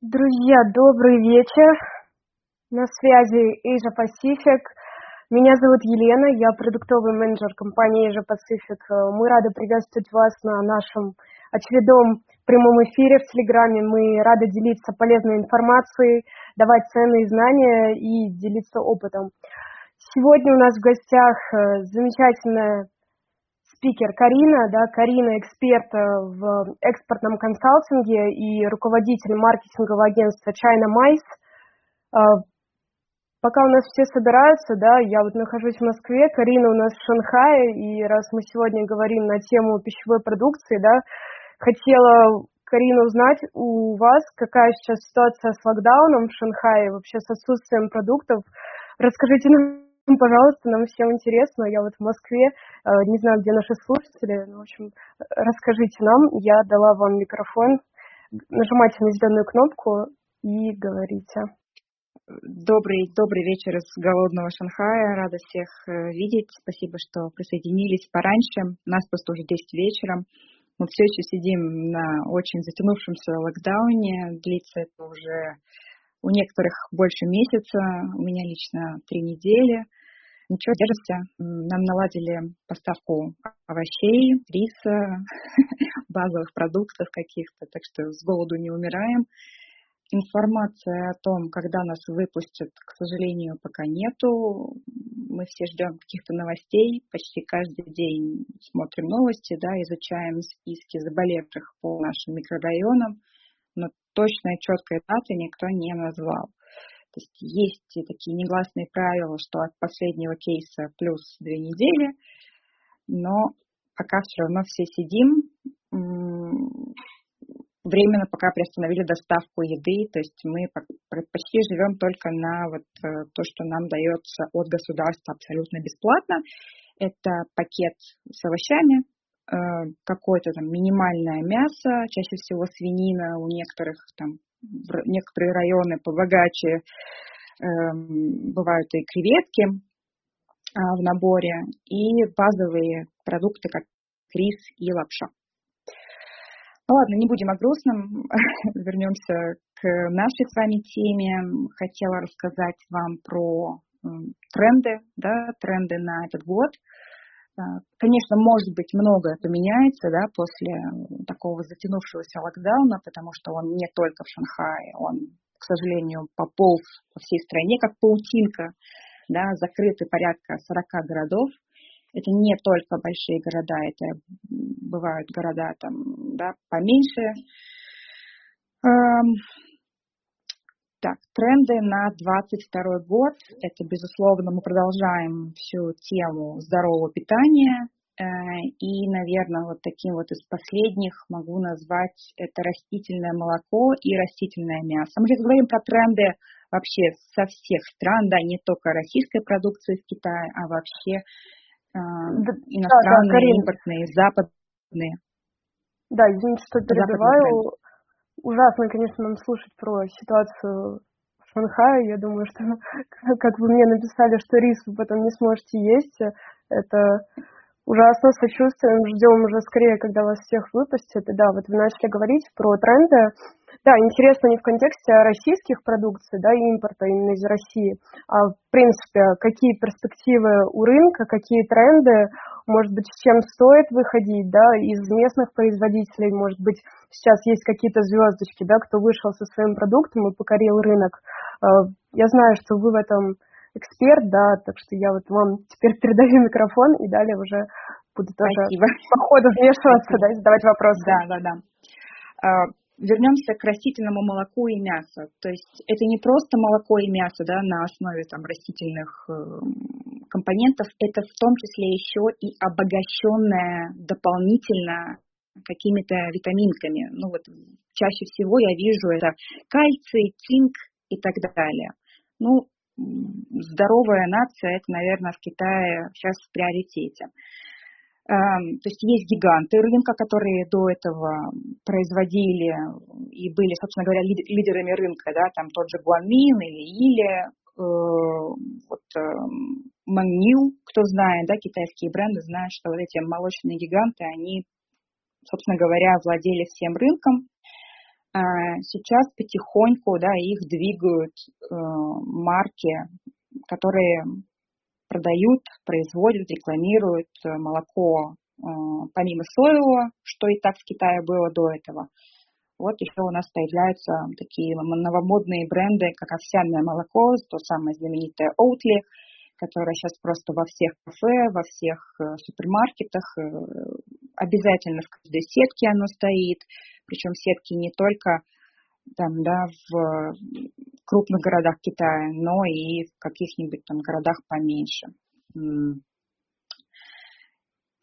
Друзья, добрый вечер. На связи Asia Pacific. Меня зовут Елена, я продуктовый менеджер компании Asia Pacific. Мы рады приветствовать вас на нашем очередном прямом эфире в Телеграме. Мы рады делиться полезной информацией, давать ценные знания и делиться опытом. Сегодня у нас в гостях э, замечательная спикер Карина, да, Карина эксперт э, в экспортном консалтинге и руководитель маркетингового агентства China Mice. Э, пока у нас все собираются, да, я вот нахожусь в Москве, Карина у нас в Шанхае, и раз мы сегодня говорим на тему пищевой продукции, да, хотела Карина узнать у вас, какая сейчас ситуация с локдауном в Шанхае, вообще с отсутствием продуктов. Расскажите нам пожалуйста, нам всем интересно. Я вот в Москве, э, не знаю, где наши слушатели. Ну, в общем, расскажите нам. Я дала вам микрофон. Нажимайте на зеленую кнопку и говорите. Добрый, добрый вечер из голодного Шанхая. Рада всех э, видеть. Спасибо, что присоединились пораньше. У нас просто уже 10 вечера. Мы все еще сидим на очень затянувшемся локдауне. Длится это уже у некоторых больше месяца, у меня лично три недели. Ничего, держимся. Нам наладили поставку овощей, риса, базовых продуктов каких-то, так что с голоду не умираем. Информация о том, когда нас выпустят, к сожалению, пока нету. Мы все ждем каких-то новостей. Почти каждый день смотрим новости, да, изучаем списки заболевших по нашим микрорайонам, но точной четкой даты никто не назвал. То есть есть такие негласные правила, что от последнего кейса плюс две недели, но пока все равно все сидим, временно пока приостановили доставку еды, то есть мы почти живем только на вот э, то, что нам дается от государства абсолютно бесплатно. Это пакет с овощами, какое-то там минимальное мясо, чаще всего свинина, у некоторых там некоторые районы побогаче эм, бывают и креветки а, в наборе, и базовые продукты, как рис и лапша. Ну ладно, не будем о грустном, вернемся к нашей с вами теме. Хотела рассказать вам про тренды, да, тренды на этот год. А, конечно, может быть, многое поменяется да, после такого затянувшегося локдауна, потому что он не только в Шанхае, он, к сожалению, пополз по всей стране, как паутинка, да, закрыты порядка 40 городов. Это не только большие города, это бывают города там, да, поменьше. Так, тренды на 2022 год. Это, безусловно, мы продолжаем всю тему здорового питания. Э, и, наверное, вот таким вот из последних могу назвать это растительное молоко и растительное мясо. Мы сейчас говорим про тренды вообще со всех стран, да, не только российской продукции из Китая, а вообще э, да, иностранные, да, да, импортные, западные. Да, извините, что перебиваю ужасно, конечно, нам слушать про ситуацию в Шанхае. Я думаю, что, как вы мне написали, что рис вы потом не сможете есть, это ужасно сочувствуем, ждем уже скорее, когда вас всех выпустят. И да, вот вы начали говорить про тренды. Да, интересно не в контексте российских продукций, да, импорта именно из России, а в принципе, какие перспективы у рынка, какие тренды, может быть, с чем стоит выходить, да, из местных производителей, может быть, сейчас есть какие-то звездочки, да, кто вышел со своим продуктом и покорил рынок. А, я знаю, что вы в этом эксперт, да, так что я вот вам теперь передаю микрофон и далее уже буду тоже Спасибо. по ходу вмешиваться, да, и задавать вопросы. Да, да, да. А, вернемся к растительному молоку и мясу. То есть это не просто молоко и мясо да, на основе там, растительных э, компонентов, это в том числе еще и обогащенное дополнительно какими-то витаминками. Ну вот чаще всего я вижу это кальций, цинк и так далее. Ну, здоровая нация, это, наверное, в Китае сейчас в приоритете. Эм, то есть есть гиганты рынка, которые до этого производили и были, собственно говоря, лидерами рынка, да, там тот же Гуанмин или Или, э, вот Мангнил, эм, кто знает, да, китайские бренды знают, что вот эти молочные гиганты, они, собственно говоря, владели всем рынком. А, сейчас потихоньку, да, их двигают э, марки, которые продают, производят, рекламируют э, молоко э, помимо соевого, что и так в Китае было до этого. Вот еще у нас появляются такие новомодные бренды, как овсяное молоко, то самое знаменитое Oatly, которое сейчас просто во всех кафе, во всех супермаркетах, обязательно в каждой сетке оно стоит, причем сетки не только там, да, в крупных городах Китая, но и в каких-нибудь там городах поменьше.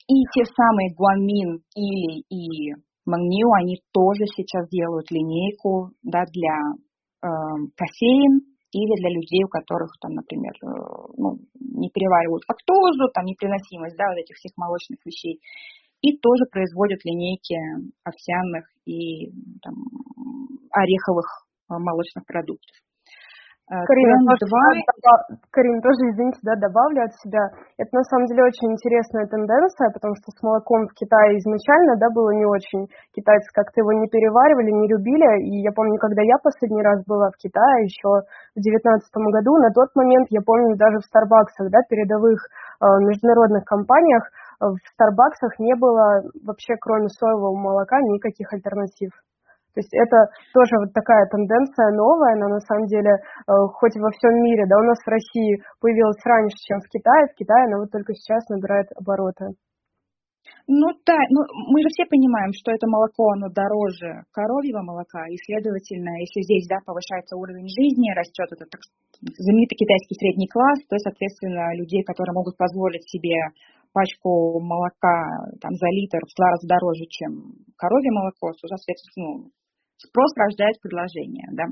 И те самые Гуанмин или и Мангню, они тоже сейчас делают линейку да, для э, кофеин или для людей, у которых там, например, э, ну, не переваривают лактозу, там непереносимость, да, вот этих всех молочных вещей и тоже производят линейки овсяных и там, ореховых а, молочных продуктов. Э, Карина, тоже, 2... Карин, тоже, извините, да, добавлю от себя. Это на самом деле очень интересная тенденция, потому что с молоком в Китае изначально, да, было не очень. Китайцы как-то его не переваривали, не любили. И я помню, когда я последний раз была в Китае, еще в девятнадцатом году, на тот момент, я помню, даже в Старбаксах, да, передовых э, международных компаниях, в Старбаксах не было вообще, кроме соевого молока, никаких альтернатив. То есть это тоже вот такая тенденция новая, она на самом деле, э, хоть во всем мире, да, у нас в России появилась раньше, чем в Китае, в Китае она вот только сейчас набирает обороты. Ну да, ну мы же все понимаем, что это молоко, оно дороже коровьего молока, и, следовательно, если здесь, да, повышается уровень жизни, растет этот так, знаменитый китайский средний класс, то, соответственно, людей, которые могут позволить себе пачку молока там, за литр в два раза дороже, чем коровье молоко, то, соответственно, ну, спрос рождает предложение. Да?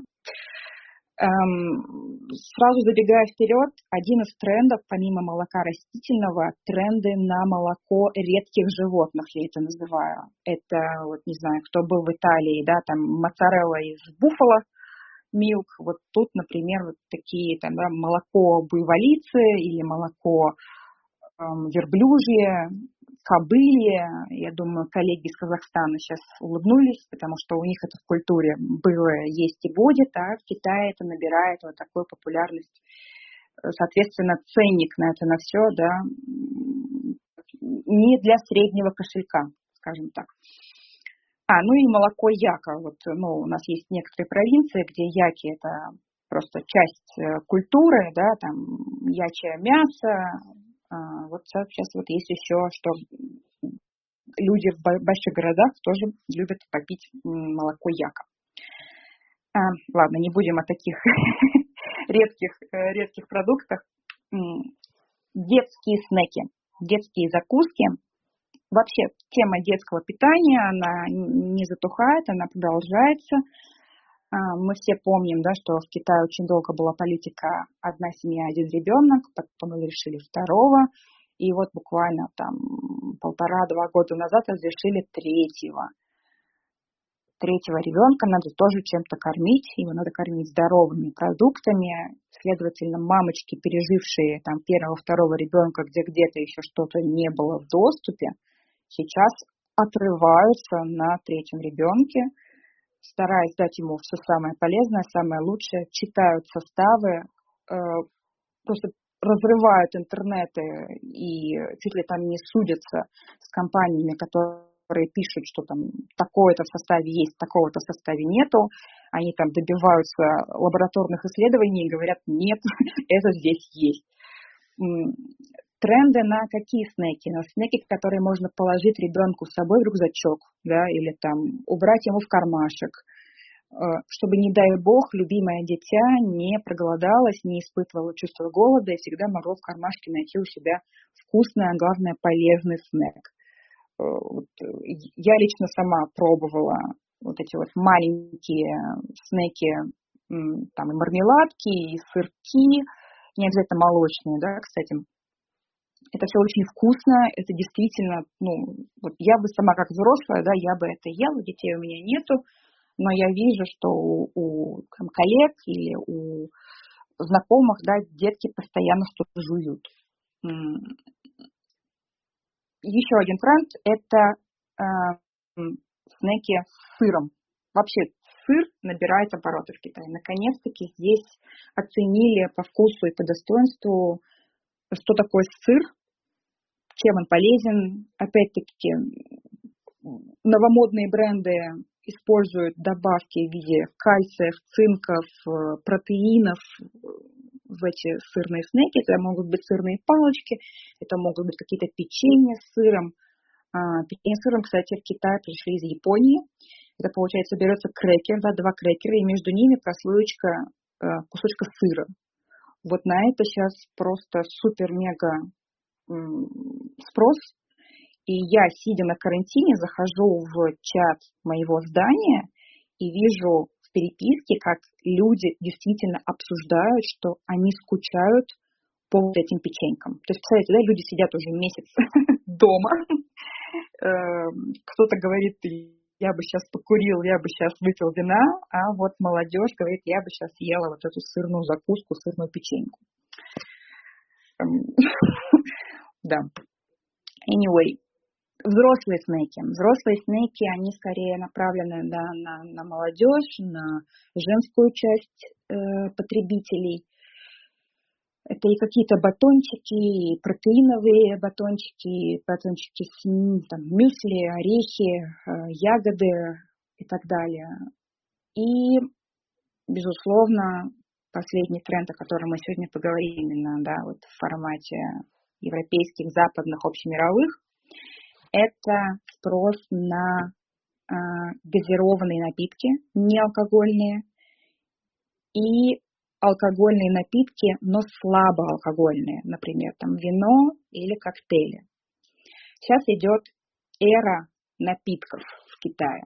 Эм, сразу забегая вперед, один из трендов, помимо молока растительного, тренды на молоко редких животных, я это называю. Это, вот не знаю, кто был в Италии, да, там моцарелла из буффало, милк, вот тут, например, вот такие там, да, молоко буйволицы или молоко верблюжье, кобылье. Я думаю, коллеги из Казахстана сейчас улыбнулись, потому что у них это в культуре было, есть и будет, а в Китае это набирает вот такую популярность. Соответственно, ценник на это на все, да, не для среднего кошелька, скажем так. А, ну и молоко яка. Вот, ну, у нас есть некоторые провинции, где яки это просто часть э, культуры, да, там ячье мясо, вот сейчас вот есть еще, что люди в больших городах тоже любят попить молоко яка. А, ладно, не будем о таких редких, э, редких продуктах. Детские снеки, детские закуски. Вообще тема детского питания, она не затухает, она продолжается. А, мы все помним, да, что в Китае очень долго была политика «одна семья, один ребенок», потом решили второго, и вот буквально там полтора-два года назад разрешили третьего. Третьего ребенка надо тоже чем-то кормить, его надо кормить здоровыми продуктами. Следовательно, мамочки, пережившие там первого-второго ребенка, где где-то еще что-то не было в доступе, сейчас отрываются на третьем ребенке – стараясь дать ему все самое полезное, самое лучшее, читают составы, э, просто разрывают интернеты и чуть ли там не судятся с компаниями, которые пишут, что там такое-то в составе есть, такого-то в составе нету. Они там добиваются лабораторных исследований и говорят, нет, это здесь есть тренды на какие снеки? На снеки, которые можно положить ребенку с собой в рюкзачок, да, или там убрать ему в кармашек, э, чтобы, не дай бог, любимое дитя не проголодалось, не испытывало чувство голода и всегда могло в кармашке найти у себя вкусный, а главное, полезный снек. Э, вот, э, я лично сама пробовала вот эти вот маленькие снеки, там и мармеладки, и сырки, не обязательно молочные, да, кстати, это все очень вкусно, это действительно, ну, вот я бы сама как взрослая, да, я бы это ела, детей у меня нету, но я вижу, что у, у там, коллег или у знакомых, да, детки постоянно что-то жуют. Еще один тренд – это э, снеки с сыром. Вообще сыр набирает обороты в Китае. Наконец-таки здесь оценили по вкусу и по достоинству, что такое сыр, чем он полезен. Опять-таки, новомодные бренды используют добавки в виде кальция, цинков, э, протеинов в эти сырные снеки. Это могут быть сырные палочки, это могут быть какие-то печенья с сыром. А, печенье с сыром, кстати, в Китай пришли из Японии. Это, получается, берется крекер, да, два крекера, и между ними прослоечка э, кусочка сыра. Вот на это сейчас просто супер-мега спрос. И я, сидя на карантине, захожу в чат моего здания и вижу в переписке, как люди действительно обсуждают, что они скучают по вот этим печенькам. То есть, представляете, да, люди сидят уже месяц дома, эм, кто-то говорит, я бы сейчас покурил, я бы сейчас выпил вина, а вот молодежь говорит, я бы сейчас ела вот эту сырную закуску, сырную печеньку. Да. Anyway, взрослые снеки. Взрослые снеки, они скорее направлены да, на, на молодежь, на женскую часть э, потребителей. Это и какие-то батончики, и протеиновые батончики, батончики с там, мюсли, орехи, э, ягоды и так далее. И, безусловно, последний тренд, о котором мы сегодня поговорим именно да, вот в формате европейских, западных, общемировых, это спрос на э, газированные напитки, неалкогольные, и алкогольные напитки, но слабоалкогольные, например, там вино или коктейли. Сейчас идет эра напитков в Китае.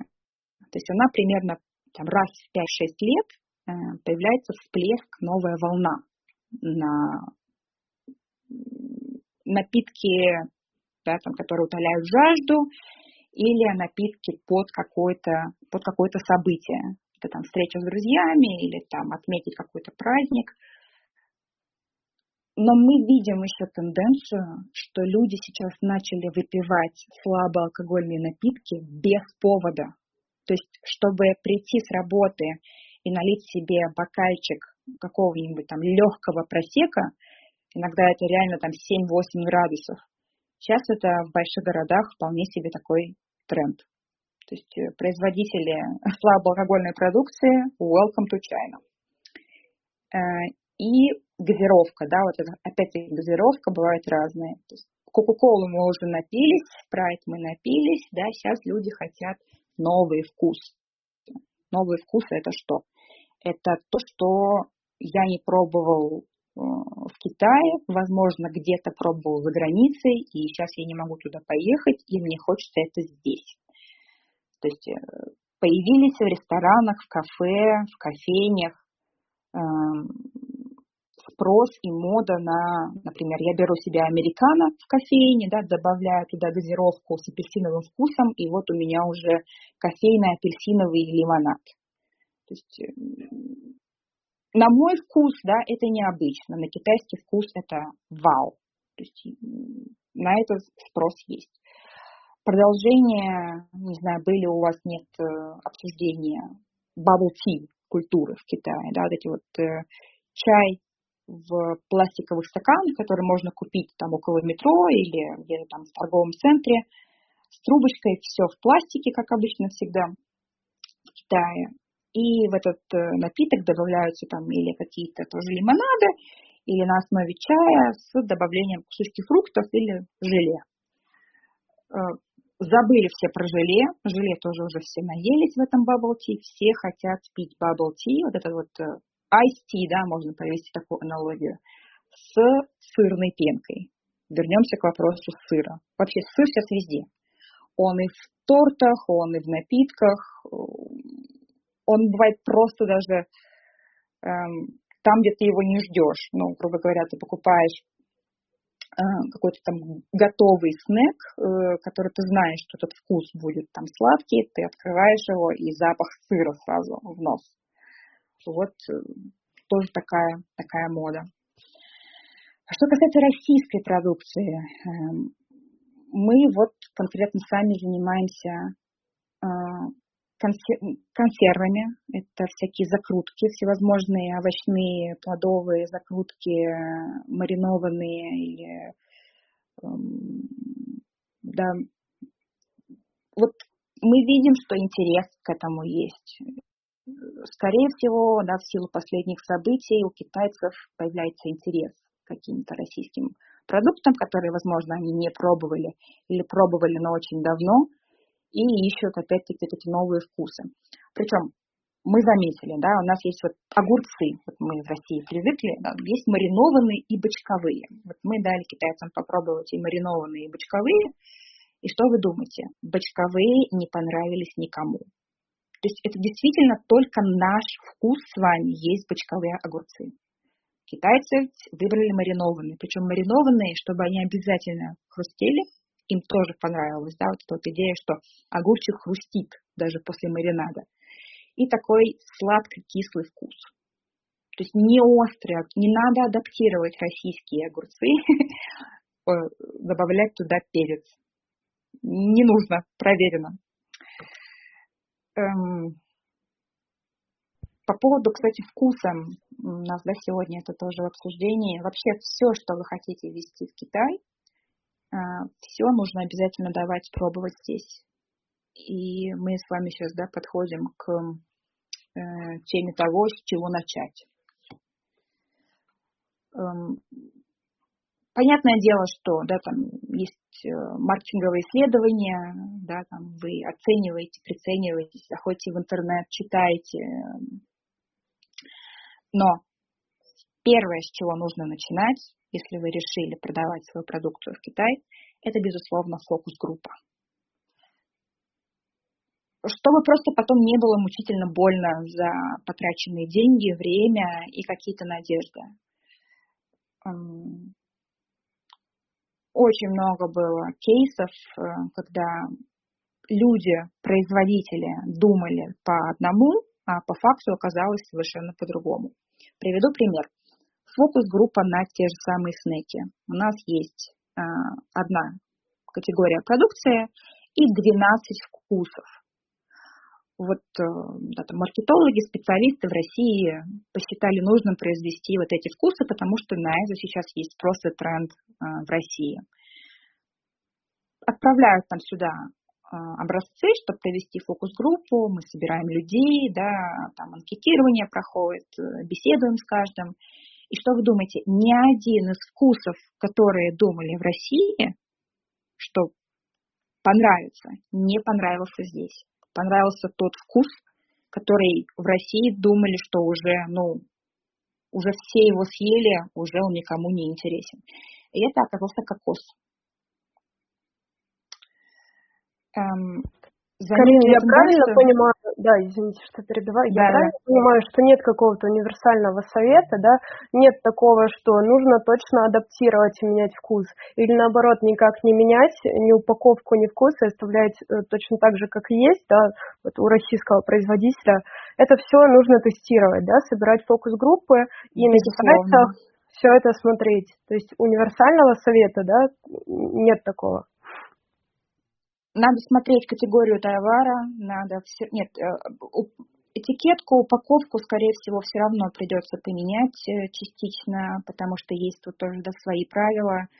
То есть она примерно там, раз в 5-6 лет э, появляется всплеск, новая волна на напитки, да, там, которые утоляют жажду, или напитки под какое-то под какое-то событие это там встреча с друзьями или там отметить какой-то праздник. Но мы видим еще тенденцию, что люди сейчас начали выпивать слабоалкогольные напитки без повода. То есть, чтобы прийти с работы и налить себе бокальчик какого-нибудь там легкого просека, иногда это реально там 7-8 градусов. Сейчас это в больших городах вполне себе такой тренд. То есть э, производители слабоалкогольной продукции welcome to China. Э, и газировка, да, вот это, опять-таки газировка бывает разная. Кока-колу мы уже напились, спрайт мы напились, да, сейчас люди хотят новый вкус. Новый вкус это что? Это то, что я не пробовал в Китае, возможно, где-то пробовал за границей, и сейчас я не могу туда поехать, и мне хочется это здесь. То есть э, появились в ресторанах, в кафе, в кофейнях эм, спрос и мода на, например, я беру себе американо в кофейне, да, добавляю туда газировку с апельсиновым вкусом, и вот у меня уже кофейный апельсиновый лимонад. То есть э, на мой вкус, да, это необычно, на китайский вкус это вау. То есть на это спрос есть. Продолжение, не знаю, были у вас нет э, обсуждения bubble tea культуры в Китае, да, вот эти вот э, чай в пластиковых стаканах, которые можно купить там около метро или где-то там в торговом центре, с трубочкой, все в пластике, как обычно всегда в Китае. И в этот э, напиток добавляются там или какие-то тоже лимонады, или на основе чая с добавлением кусочки фруктов или желе. Э, Забыли все про желе. Желе тоже уже все наелись в этом bubble tea. Все хотят пить bubble tea. Вот это вот э, ice tea, да, можно провести такую аналогию, с сырной пенкой. Вернемся к вопросу сыра. Вообще сыр сейчас везде. Он и в тортах, он и в напитках. Он бывает просто даже эм, там, где ты его не ждешь. Ну, грубо говоря, ты покупаешь Э, какой-то там готовый снэк, э, который ты знаешь, что этот вкус будет там сладкий, ты открываешь его и запах сыра сразу в нос. Вот э, тоже такая, такая мода. Что касается российской продукции, эм, мы вот конкретно сами занимаемся консервами. Это всякие закрутки, всевозможные овощные, плодовые закрутки, маринованные или эм, да. Вот мы видим, что интерес к этому есть. Скорее всего, да, в силу последних событий у китайцев появляется интерес к каким-то российским продуктам, которые, возможно, они не пробовали или пробовали, но очень давно, и ищут опять-таки эти новые вкусы. Причем мы заметили, да, у нас есть вот огурцы, вот мы в России привыкли, да, есть маринованные и бочковые. Вот мы дали китайцам попробовать и маринованные, и бочковые, и что вы думаете? Бочковые не понравились никому. То есть это действительно только наш вкус с вами есть бочковые огурцы. Китайцы выбрали маринованные, причем маринованные, чтобы они обязательно хрустели, им тоже понравилось, да, вот эта вот идея, что огурчик хрустит даже после маринада. И такой сладко-кислый вкус. То есть не острый, не надо адаптировать российские огурцы, э, добавлять туда перец. Не нужно, проверено. Эм, по поводу, кстати, вкуса, у нас да, сегодня это тоже в обсуждении. Вообще все, что вы хотите ввести в Китай, все нужно обязательно давать пробовать здесь. И мы с вами сейчас да, подходим к э, теме того, с чего начать. Эм, Понятное дело, что да, там есть э, маркетинговые исследования, да, там вы оцениваете, прицениваете, заходите в интернет, читаете. Но первое, с чего нужно начинать, если вы решили продавать свою продукцию в Китай, это, безусловно, фокус-группа. Чтобы просто потом не было мучительно больно за потраченные деньги, время и какие-то надежды очень много было кейсов, э, когда люди, производители думали по одному, а по факту оказалось совершенно по-другому. Приведу пример. Фокус-группа на те же самые снеки. У нас есть э, одна категория продукции и 12 вкусов вот э, да, там, маркетологи, специалисты в России посчитали нужным произвести вот эти вкусы, потому что на это сейчас есть просто тренд э, в России. Отправляют там сюда э, образцы, чтобы провести фокус-группу, мы собираем людей, да, там анкетирование проходит, беседуем с каждым. И что вы думаете, ни один из вкусов, которые думали в России, что понравится, не понравился здесь понравился тот вкус, который в России думали, что уже, ну, уже все его съели, уже он никому не интересен. И это оказался кокос. Эм, Карина, я правильно что... понимаю, да, извините, что перебиваю, да, я правильно да. понимаю, что нет какого-то универсального совета, да, нет такого, что нужно точно адаптировать и менять вкус, или наоборот, никак не менять ни упаковку, ни вкус, и оставлять э, точно так же, как и есть, да, вот у российского производителя. Это все нужно тестировать, да, собирать фокус-группы и на сайтах все это смотреть. То есть универсального совета, да, нет такого. Надо смотреть категорию товара, надо все... Нет, э, этикетку, упаковку, скорее всего, все равно придется поменять э, частично, потому что есть тут тоже да, свои правила.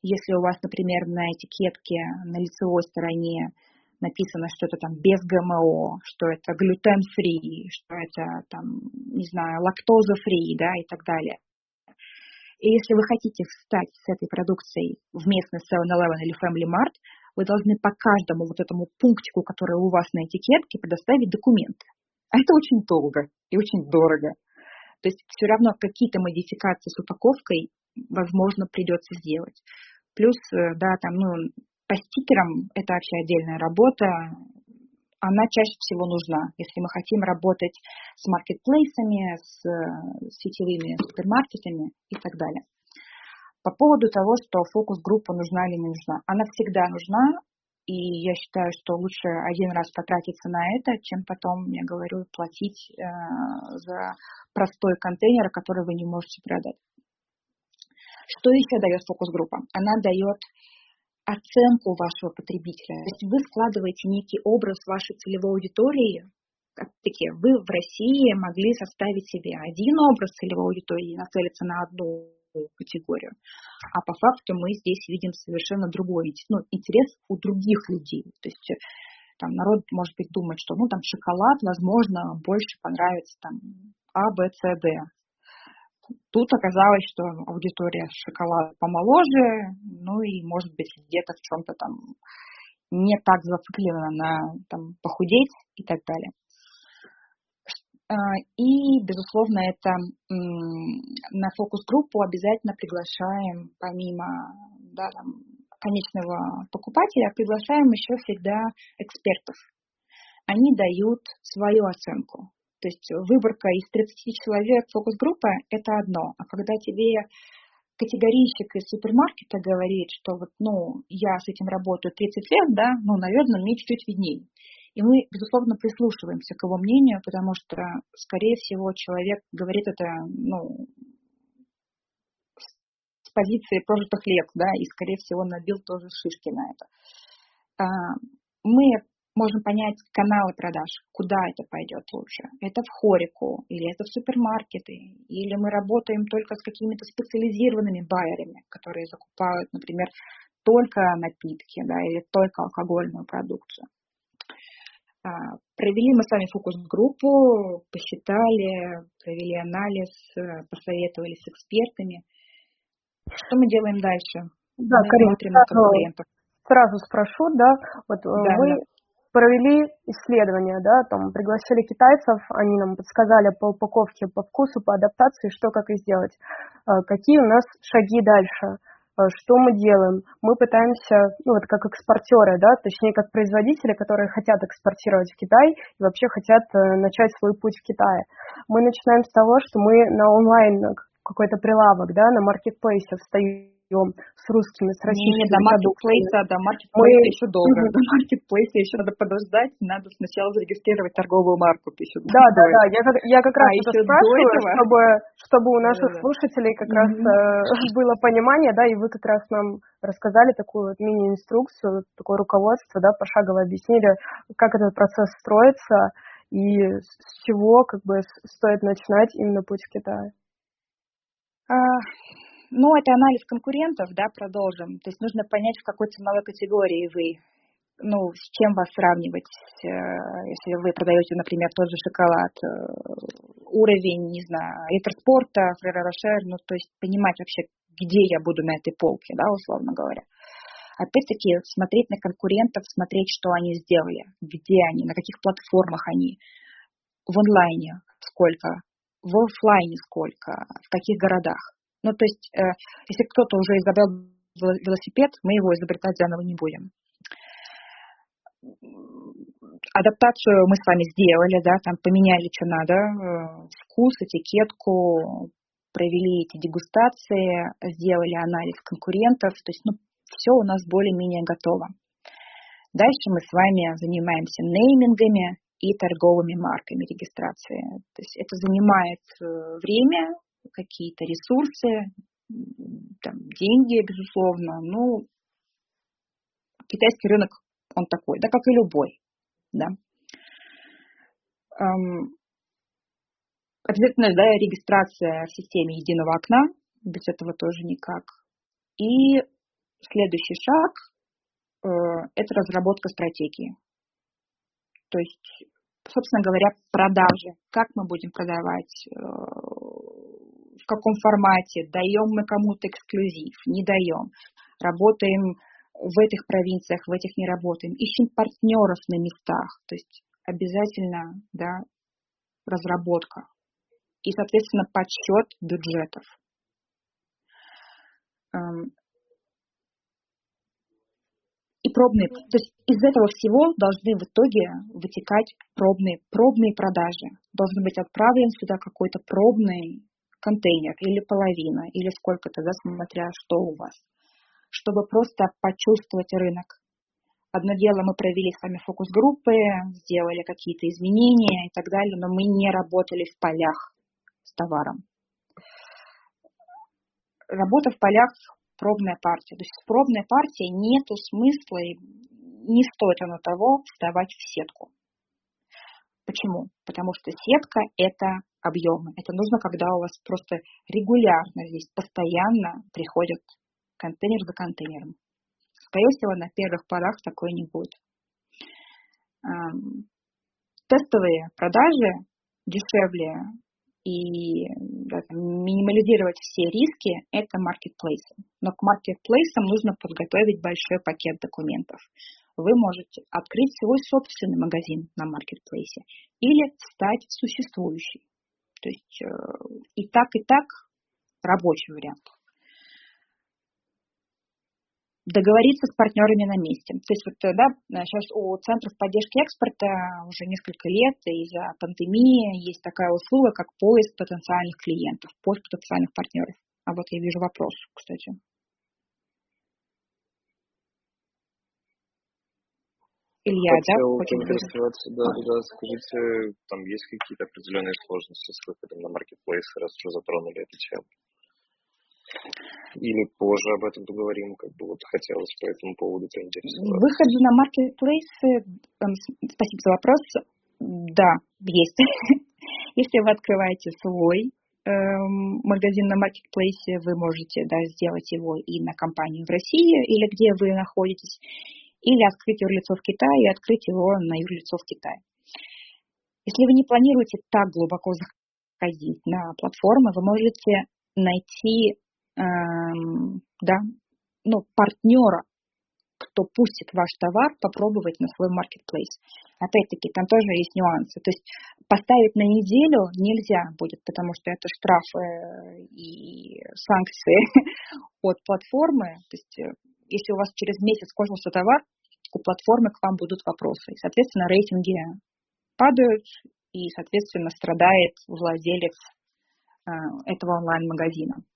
Если у вас, например, на этикетке на лицевой стороне написано, что это там без ГМО, что это глютен-фри, что это там, не знаю, лактоза-фри, да, и так далее. И если вы хотите встать с этой продукцией в местный 7-Eleven или Family Mart, вы должны по каждому вот этому пунктику, который у вас на этикетке, предоставить документы. А это очень долго и очень дорого. То есть все равно какие-то модификации с упаковкой, возможно, придется сделать. Плюс, э, да, там, ну, по стикерам это вообще отдельная работа, она чаще всего нужна, если мы хотим работать с маркетплейсами, с э, сетевыми супермаркетами и так далее. По поводу того, что фокус-группа нужна или не нужна. Она всегда нужна, и я считаю, что лучше один раз потратиться на это, чем потом, я говорю, платить э, за простой контейнер, который вы не можете продать. Что еще дает фокус-группа? Она дает оценку вашего потребителя. То есть вы складываете некий образ вашей целевой аудитории. Опять-таки, вы в России могли составить себе один образ целевой аудитории и нацелиться на одну категорию. А по факту мы здесь видим совершенно другой ну, интерес у других людей. То есть там народ может быть думать, что ну там шоколад, возможно, больше понравится там А, Б, С, Д. Тут оказалось, что аудитория шоколад помоложе, ну и, может быть, где-то в чем-то там не так зациклена на там, похудеть и так далее. А, и, безусловно, это на фокус-группу обязательно приглашаем, помимо да, там, конечного покупателя, приглашаем еще всегда экспертов. Они дают свою оценку. То есть выборка из 30 человек фокус-группа – это одно. А когда тебе категорийщик из супермаркета говорит, что вот, ну, я с этим работаю 30 лет, да, ну, наверное, мне чуть-чуть виднее. И мы, безусловно, прислушиваемся к его мнению, потому что, скорее всего, человек говорит это, ну, с позиции прожитых лет, да, и, скорее всего, набил тоже шишки на это. А, мы можем понять каналы продаж, куда это пойдет лучше. Это в хорику, или это в супермаркеты, или мы работаем только с какими-то специализированными байерами, которые закупают, например, только напитки, да, или только алкогольную продукцию. А, провели мы с вами фокус-группу, посчитали, провели анализ, э, посоветовались с экспертами. Что мы делаем дальше? Да, мы Карин, сразу, сразу спрошу, да, вот э, да, вы да. провели исследование, да, там пригласили китайцев, они нам подсказали по упаковке, по вкусу, по адаптации, что как и сделать. Э, какие у нас шаги дальше? Э, что мы делаем? Мы пытаемся, ну вот как экспортеры, да, точнее как производители, которые хотят экспортировать в Китай и вообще хотят э, начать свой путь в Китае. Мы начинаем с того, что мы на онлайн какой-то прилавок, да, на маркетплейсе встаем с русскими, с российскими Не, до маркетплейса, до маркетплейса Мы... еще долго. До маркетплейса еще надо подождать, надо сначала зарегистрировать торговую марку. Еще да, да, да, я как, я как раз а, это спрашиваю, чтобы, чтобы у наших да, слушателей как раз э, было понимание, да, и вы как раз нам рассказали такую вот мини-инструкцию, такое руководство, да, пошагово объяснили, как этот процесс строится и с чего как бы стоит начинать именно путь в Китае. Ну, это анализ конкурентов, да, продолжим. То есть нужно понять, в какой ценовой категории вы, ну, с чем вас сравнивать. Э, если вы продаете, например, тот же шоколад, э, уровень, не знаю, Этерспорта, Фрера Рошер, ну, то есть понимать вообще, где я буду на этой полке, да, условно говоря. Опять-таки, смотреть на конкурентов, смотреть, что они сделали, где они, на каких платформах они, в онлайне сколько, в офлайне сколько, в каких городах. Ну, то есть, э, если кто-то уже изобрел велосипед, мы его изобретать заново не будем. Адаптацию мы с вами сделали, да, там поменяли, что надо, э, вкус, этикетку, провели эти дегустации, сделали анализ конкурентов, то есть, ну, все у нас более-менее готово. Дальше мы с вами занимаемся неймингами и торговыми марками регистрации. То есть это занимает э, время, какие-то ресурсы, там, деньги, безусловно. Ну, китайский рынок, он такой, да, как и любой, да. Обязательно, да, регистрация в системе единого окна, без этого тоже никак. И следующий шаг э, – это разработка стратегии. То есть, собственно говоря, продажи. Как мы будем продавать, э, в каком формате, даем мы кому-то эксклюзив, не даем, работаем в этих провинциях, в этих не работаем, ищем партнеров на местах, то есть обязательно, да, разработка и, соответственно, подсчет бюджетов. Эм, и пробные, то есть из этого всего должны в итоге вытекать пробные, пробные продажи. Должен быть отправлен сюда какой-то пробный контейнер или половина, или сколько-то, да, смотря что у вас, чтобы просто почувствовать рынок. Одно дело, мы провели с вами фокус-группы, сделали какие-то изменения и так далее, но мы не работали в полях с товаром. Работа в полях пробная партия. То есть пробная партия нету смысла, и не стоит она того вставать в сетку. Почему? Потому что сетка – это объемы. Это нужно, когда у вас просто регулярно здесь, постоянно приходят контейнер за контейнером. Скорее всего, на первых порах такое не будет. Тестовые продажи дешевле и да, минимализировать все риски – это маркетплейсы. Но к маркетплейсам нужно подготовить большой пакет документов. Вы можете открыть свой собственный магазин на маркетплейсе или стать существующий. То есть э, и так, и так рабочий вариант договориться с партнерами на месте. То есть вот, да, сейчас у центров поддержки экспорта уже несколько лет из-за пандемии есть такая услуга, как поиск потенциальных клиентов, поиск потенциальных партнеров. А вот я вижу вопрос, кстати. Илья, да, хочет поинтересоваться, да, да, скажите, там есть какие-то определенные сложности с выходом на маркетплейс, раз уже затронули эту тему? Или позже об этом поговорим, как бы вот хотелось по этому поводу поинтересоваться. Выход на маркетплейсы, эм, спасибо за вопрос, да, есть. Если вы открываете свой эм, магазин на маркетплейсе, вы можете да, сделать его и на компанию в России, или где вы находитесь, или открыть юрлицо в Китае и открыть его на юрлицо в Китае. Если вы не планируете так глубоко заходить на платформы, вы можете найти Эм, да, ну, партнера, кто пустит ваш товар, попробовать на свой маркетплейс. Опять-таки, там тоже есть нюансы. То есть поставить на неделю нельзя будет, потому что это штрафы и санкции от платформы. То есть э, если у вас через месяц кончился товар, у платформы к вам будут вопросы. И, соответственно, рейтинги падают, и, соответственно, страдает владелец э, этого онлайн-магазина.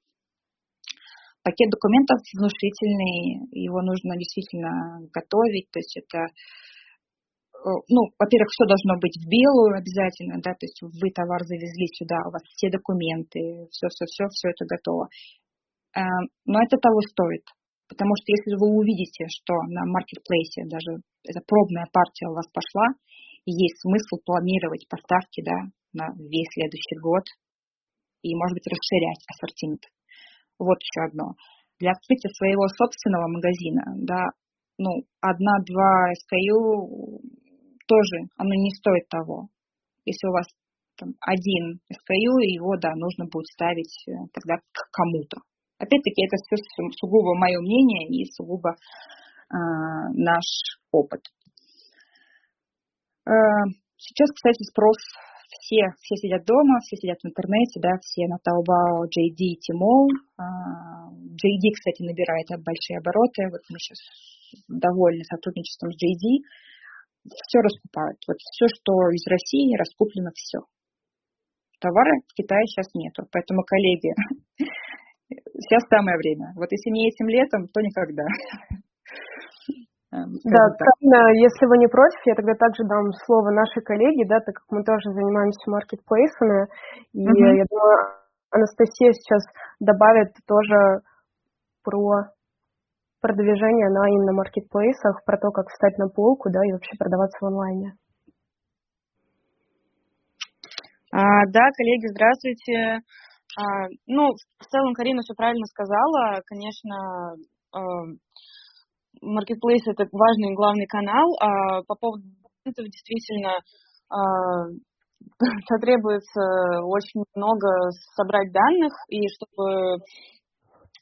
Пакет документов внушительный, его нужно действительно готовить, то есть это э, ну, во-первых, все должно быть в белую обязательно, да, то есть вы товар завезли сюда, у вас все документы, все, все, все, все это готово. Э, но это того стоит, потому что если вы увидите, что на маркетплейсе даже эта пробная партия у вас пошла, и есть смысл планировать поставки, да, на весь следующий год и, может быть, расширять ассортимент. Вот еще одно. Для открытия своего собственного магазина, да, ну, одна-два SKU тоже, оно не стоит того. Если у вас там, один SKU, его, да, нужно будет ставить э, тогда к кому-то. Опять-таки, это все сугубо мое мнение и сугубо э, наш опыт. Э, сейчас, кстати, спрос все, все сидят дома, все сидят в интернете, да, все на Taobao, JD, Tmall. JD, кстати, набирает большие обороты. Вот мы сейчас довольны сотрудничеством с JD. Все раскупают. Вот все, что из России, раскуплено все. Товара в Китае сейчас нету. Поэтому, коллеги, сейчас самое время. Вот если не этим летом, то никогда. Эм, да, Таня, если вы не против, я тогда также дам слово нашей коллеге, да, так как мы тоже занимаемся маркетплейсами, и uh-huh. я думаю, Анастасия сейчас добавит тоже про продвижение на именно маркетплейсах, про то, как встать на полку, да, и вообще продаваться в онлайне. А, да, коллеги, здравствуйте. А, ну, в целом Карина все правильно сказала. Конечно, а, Marketplace это важный и главный канал. А по поводу действительно а, потребуется очень много собрать данных, и чтобы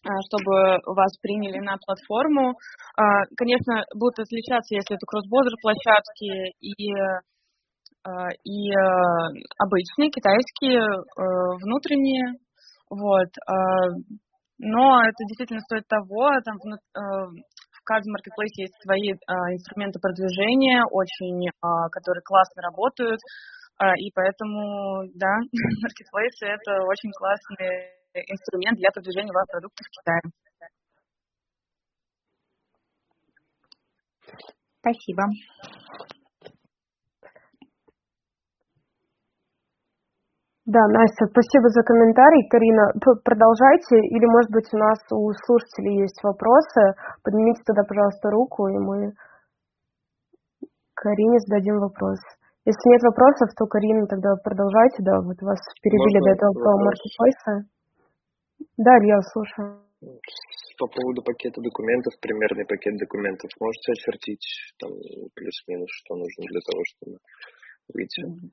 а, чтобы вас приняли на платформу. А, конечно, будут отличаться, если это кросс-бордер площадки и, а, и обычные китайские внутренние. Вот. Но это действительно стоит того, там каждом маркетплейсе есть свои а, инструменты продвижения, очень, а, которые классно работают, а, и поэтому, да, маркетплейсы — это очень классный инструмент для продвижения ваших продуктов в Китае. Да, Настя, спасибо за комментарий. Карина, продолжайте, или, может быть, у нас у слушателей есть вопросы. Поднимите тогда, пожалуйста, руку, и мы Карине зададим вопрос. Если нет вопросов, то, Карина, тогда продолжайте, да, вот вас перебили Можно до этого про маркетплейса. Да, я слушаю. По поводу пакета документов, примерный пакет документов, можете очертить там плюс-минус, что нужно для того, чтобы выйти?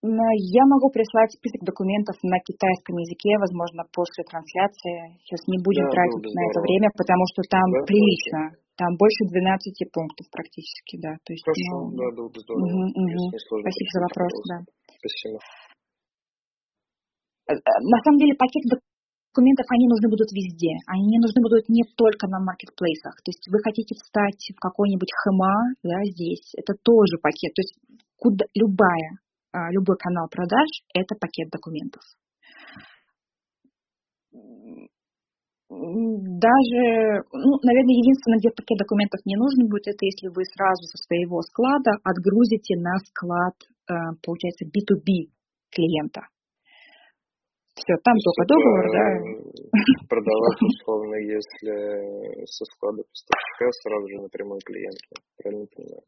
Я могу прислать список документов на китайском языке, возможно, после трансляции. Сейчас не будем да, тратить на это время, потому что там да, прилично. Хорошо. Там больше 12 пунктов практически, да. То есть, Хорошо, ну... да, было бы здорово. Угу, угу. Спасибо за вопрос, да. Спасибо. Э, э, на самом деле пакет документов, они нужны будут везде. Они нужны будут не только на маркетплейсах. То есть вы хотите встать в какой-нибудь ХМА, да, здесь, это тоже пакет. То есть куда, любая любой канал продаж – это пакет документов. Даже, ну, наверное, единственное, где пакет документов не нужен будет, это если вы сразу со своего склада отгрузите на склад, а, получается, B2B клиента. Все, там То только договор, да. Продавать, условно, если со склада поставщика сразу же напрямую клиенту. Правильно понимаю?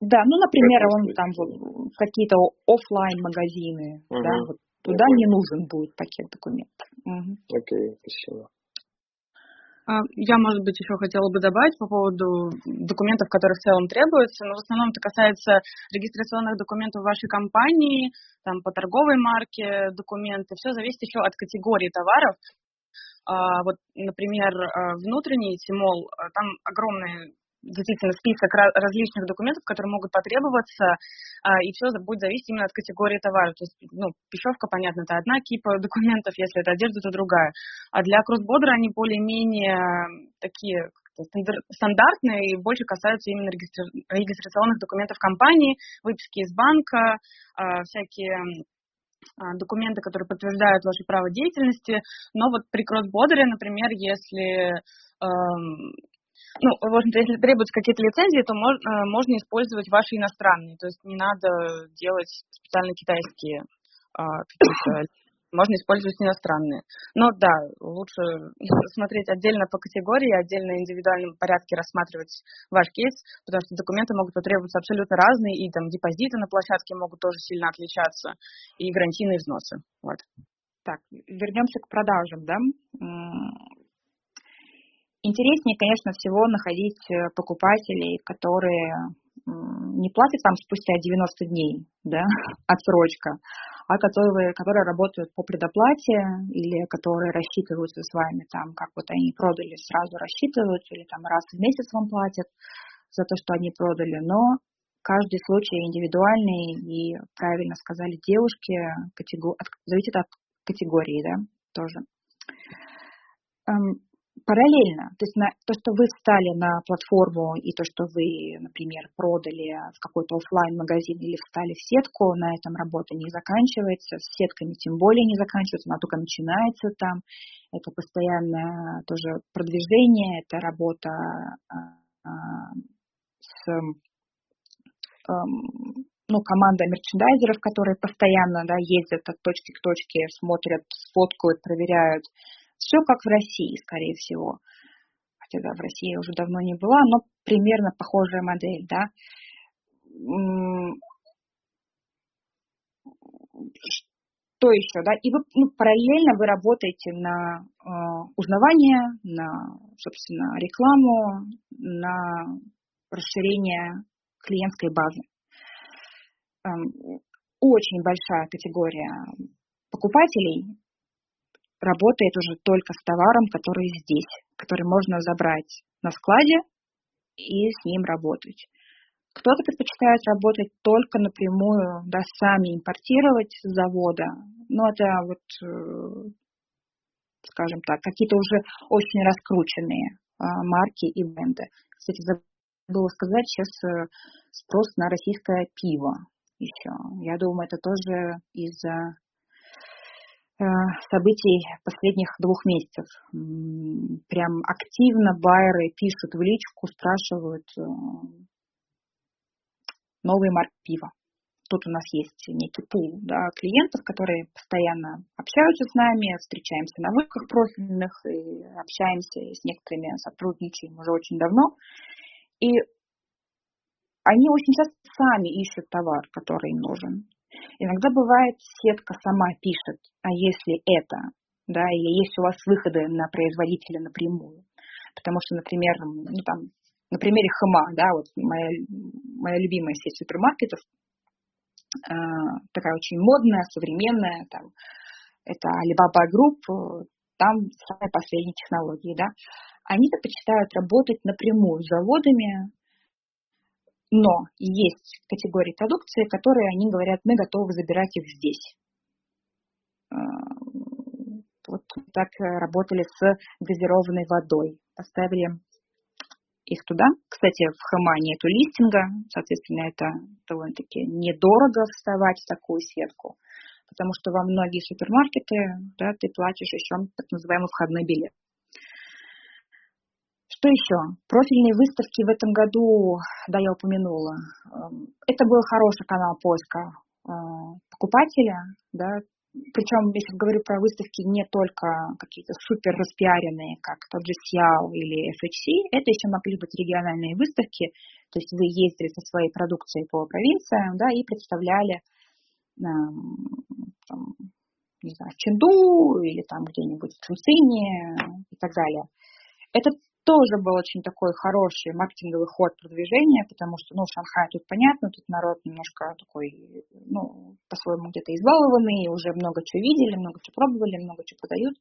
Да, ну, например, он там вот какие-то офлайн магазины, угу. да, вот туда не нужен будет пакет документов. Угу. Окей, спасибо. А, я, может быть, еще хотела бы добавить по поводу документов, которые в целом требуются, но в основном это касается регистрационных документов вашей компании, там по торговой марке документы, все зависит еще от категории товаров. А, вот, например, а, внутренний Тимол, там огромный действительно список различных документов, которые могут потребоваться, а, и все будет зависеть именно от категории товара. То есть, ну, пищевка, понятно, это одна кипа документов, если это одежда, то другая. А для кроссбордера они более-менее такие стандартные и больше касаются именно регистрационных документов компании, выписки из банка, а, всякие а, документы, которые подтверждают ваше право деятельности. Но вот при кроссбордере, например, если эм, ну, в общем-то, если требуются какие-то лицензии, то мож, э, можно использовать ваши иностранные, то есть не надо делать специально китайские а, какие-то можно использовать иностранные. Но да, лучше смотреть отдельно по категории, отдельно в индивидуальном порядке рассматривать ваш кейс, потому что документы могут потребоваться абсолютно разные, и там депозиты на площадке могут тоже сильно отличаться, и гарантийные взносы. Вот. Так, вернемся к продажам, да? Интереснее, конечно, всего находить э, покупателей, которые не платят там спустя 90 дней, да, отсрочка, а которые, которые работают по предоплате или которые рассчитываются с вами там, как вот они продали, сразу рассчитываются или там раз в месяц вам платят за то, что они продали, но каждый случай индивидуальный и, правильно сказали девушки, категор... зависит от категории, да, тоже. Эм, параллельно, то есть на, то, что вы встали на платформу и то, что вы, например, продали в какой-то офлайн магазин или встали в сетку, на этом работа не заканчивается, с сетками тем более не заканчивается, она только начинается там. Это постоянное тоже продвижение, это работа а, с ну, команда мерчендайзеров, которые постоянно да, ездят от точки к точке, смотрят, сфоткают, проверяют все как в России, скорее всего. Хотя да, в России я уже давно не была, но примерно похожая модель, да. Что еще, да? И вы ну, параллельно вы работаете на э, узнавание, на, собственно, рекламу, на расширение клиентской базы. Эм, очень большая категория покупателей работает уже только с товаром, который здесь, который можно забрать на складе и с ним работать. Кто-то предпочитает работать только напрямую, да, сами импортировать с завода. Но это вот, э, скажем так, какие-то уже очень раскрученные а, марки и бренды. Кстати, забыла сказать, сейчас э, спрос на российское пиво еще. Я думаю, это тоже из-за событий последних двух месяцев. Прям активно байеры пишут в личку, спрашивают э, новый марк пива. тут у нас есть некий пул да, клиентов, которые постоянно общаются с нами, встречаемся на выходах профильных и общаемся с некоторыми, сотрудничаем уже очень давно. И они очень часто сами ищут товар, который им нужен. Иногда бывает, сетка сама пишет, а если это, да, или есть у вас выходы на производителя напрямую. Потому что, например, ну, там, на примере Хма, да, вот моя, моя любимая сеть супермаркетов, э, такая очень модная, современная, там, это Alibaba Group, там самые последние технологии, да, они предпочитают работать напрямую с заводами, но есть категории продукции, которые они говорят, мы готовы забирать их здесь. Э, вот так работали с газированной водой. Поставили их туда. Кстати, в Хама нету листинга, соответственно, это довольно-таки недорого вставать в такую сетку, потому что во многие супермаркеты да, ты платишь еще так называемый входной билет. Что еще? Профильные выставки в этом году, да, я упомянула. Эм, это был хороший канал поиска э, покупателя, да, причем, если говорю про выставки, не только какие-то супер распиаренные, как тот же Сиал или FHC, это еще могли быть региональные выставки, то есть вы ездили со своей продукцией по провинциям, да, и представляли, там, не знаю, в Ченду или там где-нибудь в Цусине и так далее. Это тоже был очень такой хороший маркетинговый ход продвижения, потому что, ну, Шанхай тут понятно, тут народ немножко такой, ну, по-своему где-то избалованный, уже много чего видели, много чего пробовали, много чего подают.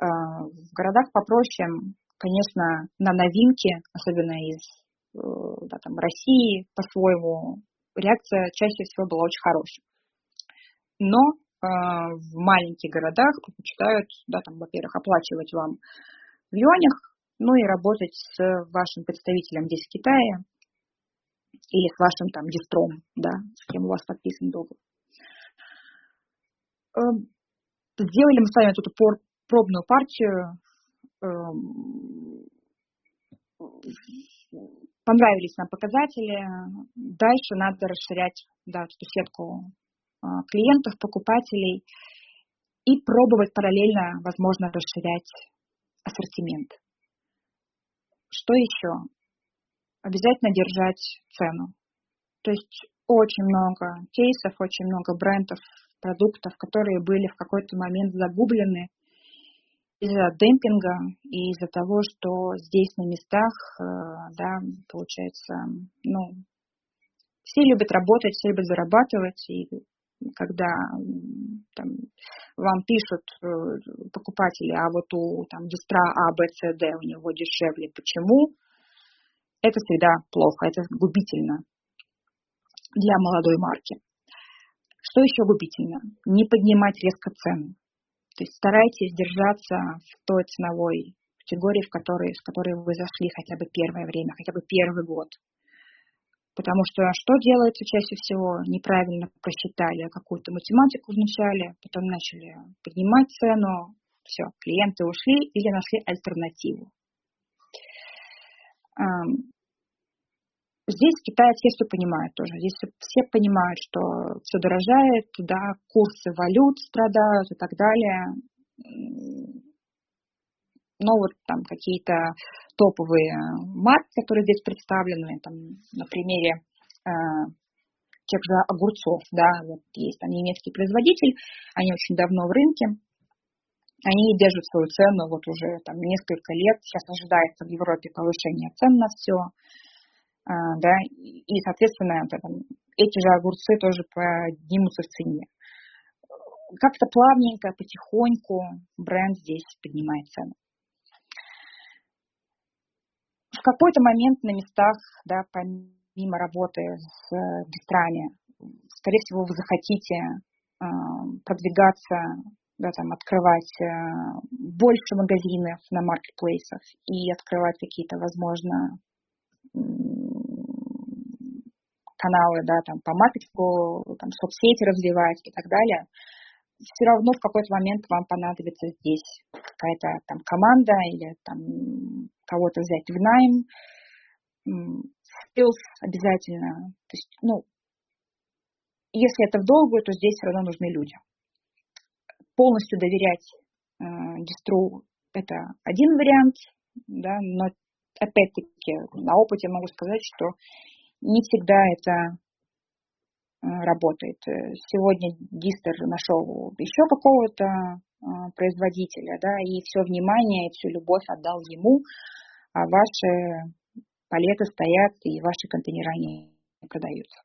А, в городах попроще, конечно, на новинки, особенно из э, да, там, России, по-своему, реакция чаще всего была очень хорошей. Но э, в маленьких городах предпочитают, да, там, во-первых, оплачивать вам в юанях, ну и работать с вашим представителем здесь в Китае или с вашим там дистром, да, с кем у вас подписан договор. Эм, сделали мы с вами эту пробную партию. Эм, понравились нам показатели. Дальше надо расширять да, эту сетку а, клиентов, покупателей и пробовать параллельно, возможно, расширять ассортимент. Что еще? Обязательно держать цену. То есть очень много кейсов, очень много брендов, продуктов, которые были в какой-то момент загублены из-за демпинга и из-за того, что здесь на местах, э, да, получается, ну, все любят работать, все любят зарабатывать, и когда там, вам пишут э, покупатели, а вот у там, дистра А, Б, С, Д у него дешевле. Почему? Это всегда плохо, это губительно для молодой марки. Что еще губительно? Не поднимать резко цены. То есть старайтесь держаться в той ценовой категории, в которой, в которой вы зашли хотя бы первое время, хотя бы первый год. Потому что что делается чаще всего? Неправильно просчитали какую-то математику вначале, потом начали поднимать цену, все, клиенты ушли или нашли альтернативу. Здесь в Китае все все понимают тоже. Здесь все понимают, что все дорожает, да, курсы валют страдают и так далее но вот там какие-то топовые марки, которые здесь представлены, там, на примере э, тех же огурцов, да, вот есть там немецкий производитель, они очень давно в рынке, они держат свою цену вот уже там несколько лет, сейчас ожидается в Европе повышение цен на все, э, да, и, соответственно, там, эти же огурцы тоже поднимутся в цене. Как-то плавненько, потихоньку бренд здесь поднимает цену в какой-то момент на местах, да, помимо работы с бистрами, скорее всего, вы захотите э, продвигаться, да, там, открывать э, больше магазинов на маркетплейсах и открывать какие-то, возможно, каналы, да, там, по маркетингу, там, соцсети развивать и так далее, все равно в какой-то момент вам понадобится здесь какая-то там команда или там кого-то взять в найм, skills обязательно. То есть, ну, если это в долгую, то здесь все равно нужны люди. Полностью доверять э, дистру – это один вариант, да, но опять-таки на опыте могу сказать, что не всегда это работает. Сегодня дистер нашел еще какого-то э, производителя, да, и все внимание, и всю любовь отдал ему, а ваши палеты стоят, и ваши контейнера не продаются.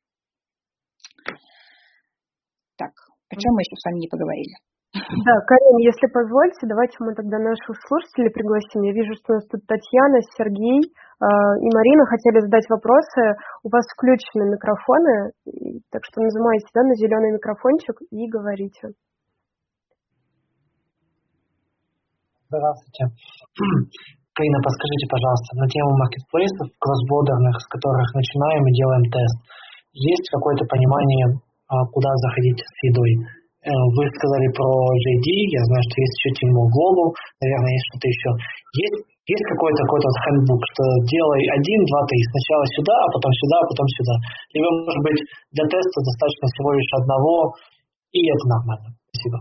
Так, о чем мы еще с вами не поговорили? Да, Карин, если позволите, давайте мы тогда наших слушателей пригласим. Я вижу, что у нас тут Татьяна, Сергей э, и Марина хотели задать вопросы. У вас включены микрофоны, так что нажимайте да, на зеленый микрофончик и говорите. Здравствуйте. Карина, подскажите, пожалуйста, на тему маркетплейсов, кроссбордерных, с которых начинаем и делаем тест, есть какое-то понимание, а, куда заходить с едой? Э, вы сказали про JD, я знаю, что есть еще Team Global, наверное, есть что-то еще. Есть, есть какой-то какой-то хендбук, что делай один, два, три, сначала сюда, а потом сюда, а потом сюда. Либо, может быть, для теста достаточно всего лишь одного, и это нормально. Спасибо.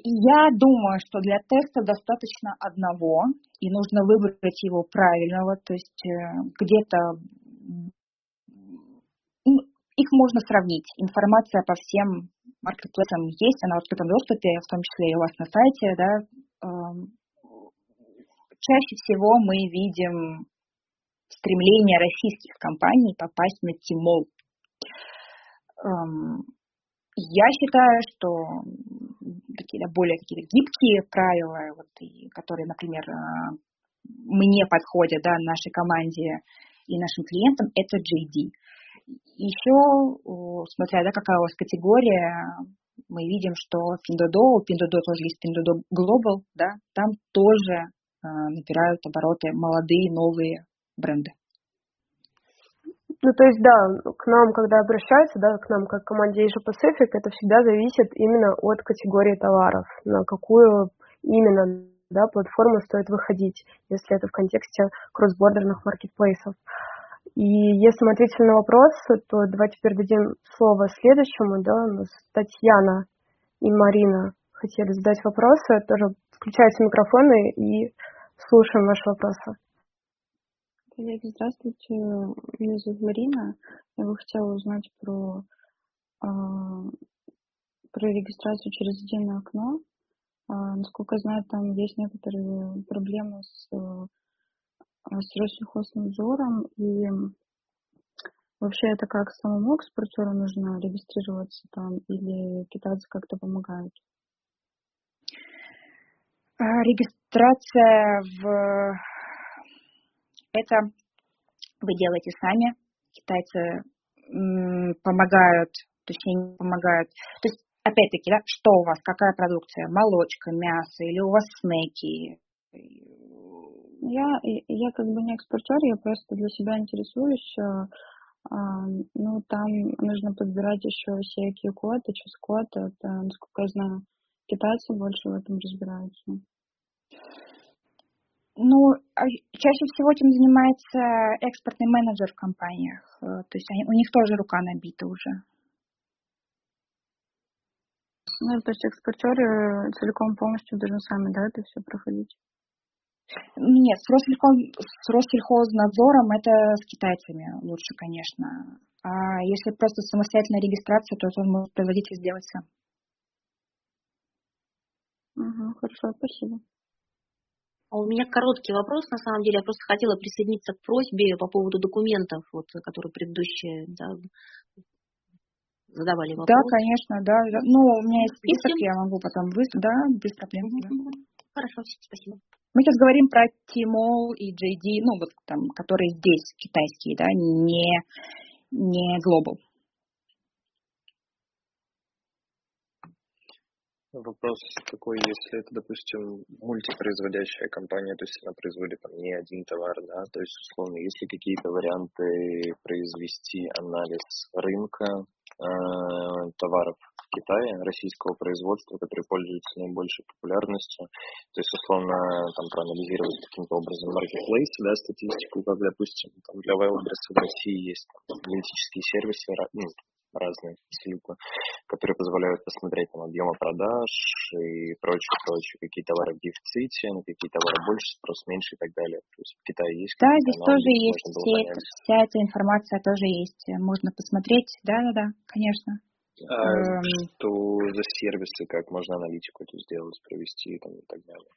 Я думаю, что для теста достаточно одного, и нужно выбрать его правильного, то есть э, где-то их можно сравнить. Информация по всем маркетплейсам есть, она в открытом доступе, в том числе и у вас на сайте. Да. Эм, чаще всего мы видим стремление российских компаний попасть на Тимол. Эм, я считаю, что такие более какие-то гибкие правила, вот, и, которые, например, э, мне подходят, да, нашей команде и нашим клиентам, это JD. Еще, смотря, да, какая у вас категория, мы видим, что Pinduoduo, у Pinduoduo тоже есть Pinduoduo Global, да, там тоже э, набирают обороты молодые, новые бренды. Ну, то есть, да, к нам, когда обращаются, да, к нам, как команде Asia Pacific, это всегда зависит именно от категории товаров, на какую именно, да, платформу стоит выходить, если это в контексте кроссбордерных маркетплейсов. И если мы ответили на вопрос, то давайте теперь дадим слово следующему, да, у нас Татьяна и Марина хотели задать вопросы, тоже включайте микрофоны и слушаем ваши вопросы. Коллеги, здравствуйте. Меня зовут Марина. Я бы хотела узнать про, э, про регистрацию через единое окно. Э, насколько я знаю, там есть некоторые проблемы с Э, с Россельхознадзором и вообще это как самому экспортеру нужно регистрироваться там или китайцы как-то помогают? А, регистрация в это вы делаете сами, китайцы помогают, то есть они помогают. То есть, опять-таки, да, что у вас, какая продукция? Молочка, мясо или у вас снеки? Я, я как бы не экспортер, я просто для себя интересуюсь. Э, а, ну, там нужно подбирать еще все Q-код и чес-код. Это, насколько я знаю, китайцы больше в этом разбираются. Ну, а чаще всего этим занимается экспортный менеджер в компаниях. Э, то есть они, у них тоже рука набита уже. Ну, то есть экспортеры целиком полностью должны сами, да, это все проходить? Нет, с, Россельхоз, с Россельхознадзором это с китайцами лучше, конечно. А если просто самостоятельная регистрация, то это может производитель сделать сам. Угу, хорошо, спасибо. А у меня короткий вопрос, на самом деле. Я просто хотела присоединиться к просьбе по поводу документов, вот, которые предыдущие да, задавали вопрос. Да, конечно, да. Ну, у меня есть список, я могу потом выслать, да, без проблем. Угу. Да. Хорошо, спасибо. Мы сейчас говорим про Tmall и JD, ну вот там, которые здесь китайские, да, не, не Global. Вопрос такой, если это, допустим, мультипроизводящая компания, то есть она производит там не один товар, да, то есть, условно, есть ли какие-то варианты произвести анализ рынка э, товаров Китае российского производства, которые пользуются наибольшей популярностью. То есть, условно, там проанализировать каким-то образом маркетплейс, да, статистику, как, допустим, там для Wildberries в России есть там, аналитические сервисы, ну, разные абсолютно, которые позволяют посмотреть там объемы продаж и прочее, прочее, какие товары в дефиците, на какие товары больше, спрос меньше и так далее. То есть в Китае есть Да, здесь тоже есть, все вся эта информация тоже есть, можно посмотреть, да-да-да, конечно. А, эм... Что за сервисы, как можно аналитику эту сделать, провести там, и так далее?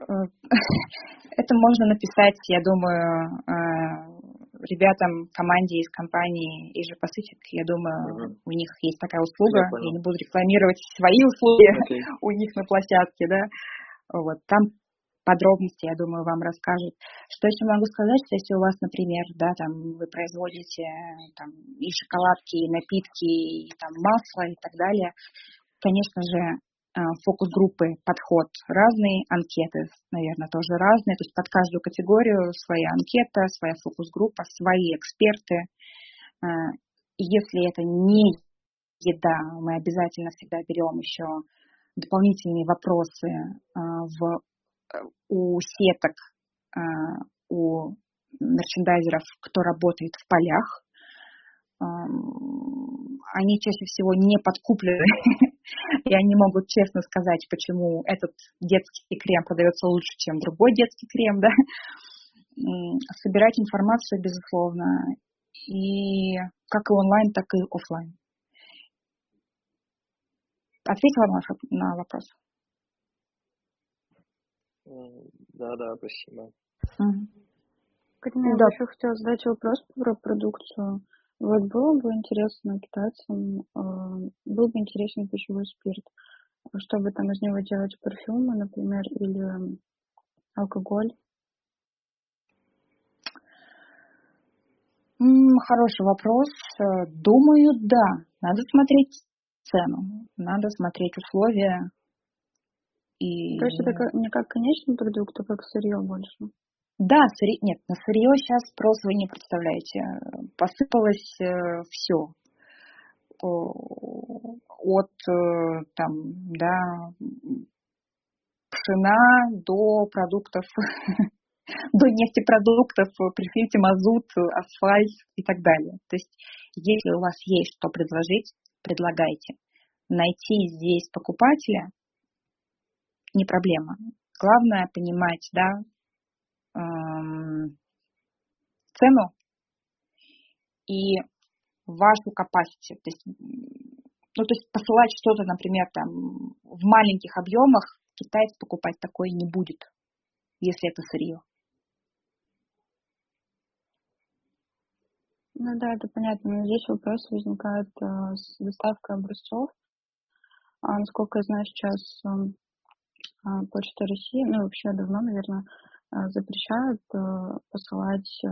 Э, это можно написать, я думаю, э, ребятам, команде из компании Asia Pacific, я думаю, uh-huh. у них есть такая услуга, я, я не буду рекламировать свои услуги okay. у них на площадке, да, вот, там подробности, я думаю, вам расскажут. Что еще могу сказать, что если у вас, например, да, там вы производите там и шоколадки, и напитки, и там масло и так далее, конечно же, а, фокус-группы, подход разный, анкеты, наверное, тоже разные. То есть под каждую категорию своя анкета, своя фокус-группа, свои эксперты. А, если это не еда, мы обязательно всегда берем еще дополнительные вопросы в, у сеток, у мерчендайзеров, кто работает в полях. Они чаще всего не подкуплены и они могут честно сказать, почему этот детский крем продается лучше, чем другой детский крем, да. Собирать информацию, безусловно, и как и онлайн, так и офлайн. Ответила на вопрос? Да, да, спасибо. Карина, да. я еще хотела задать вопрос про продукцию. Вот было бы интересно китайцам, э, был бы интересен пищевой спирт, чтобы там из него делать парфюмы, например, или алкоголь. Хороший вопрос. Думаю, да. Надо смотреть цену, надо смотреть условия. И... Есть это не как конечный продукт, а как сырье больше? Да, сырье, нет, на сырье сейчас спрос вы не представляете. Посыпалось э, все. От э, там, да, пшена до продуктов, до нефтепродуктов, прикрытие мазут, асфальт и так далее. То есть, если у вас есть что предложить, предлагайте. Найти здесь покупателя не проблема. Главное понимать, да, цену и вашу capacity. То есть, ну, то есть посылать что-то, например, там в маленьких объемах китаец покупать такое не будет, если это сырье. Ну да, это понятно. Но здесь вопрос возникает э, с доставкой образцов. А, насколько я знаю, сейчас э, Почта России, ну вообще давно, наверное, Э, запрещают э, посылать э,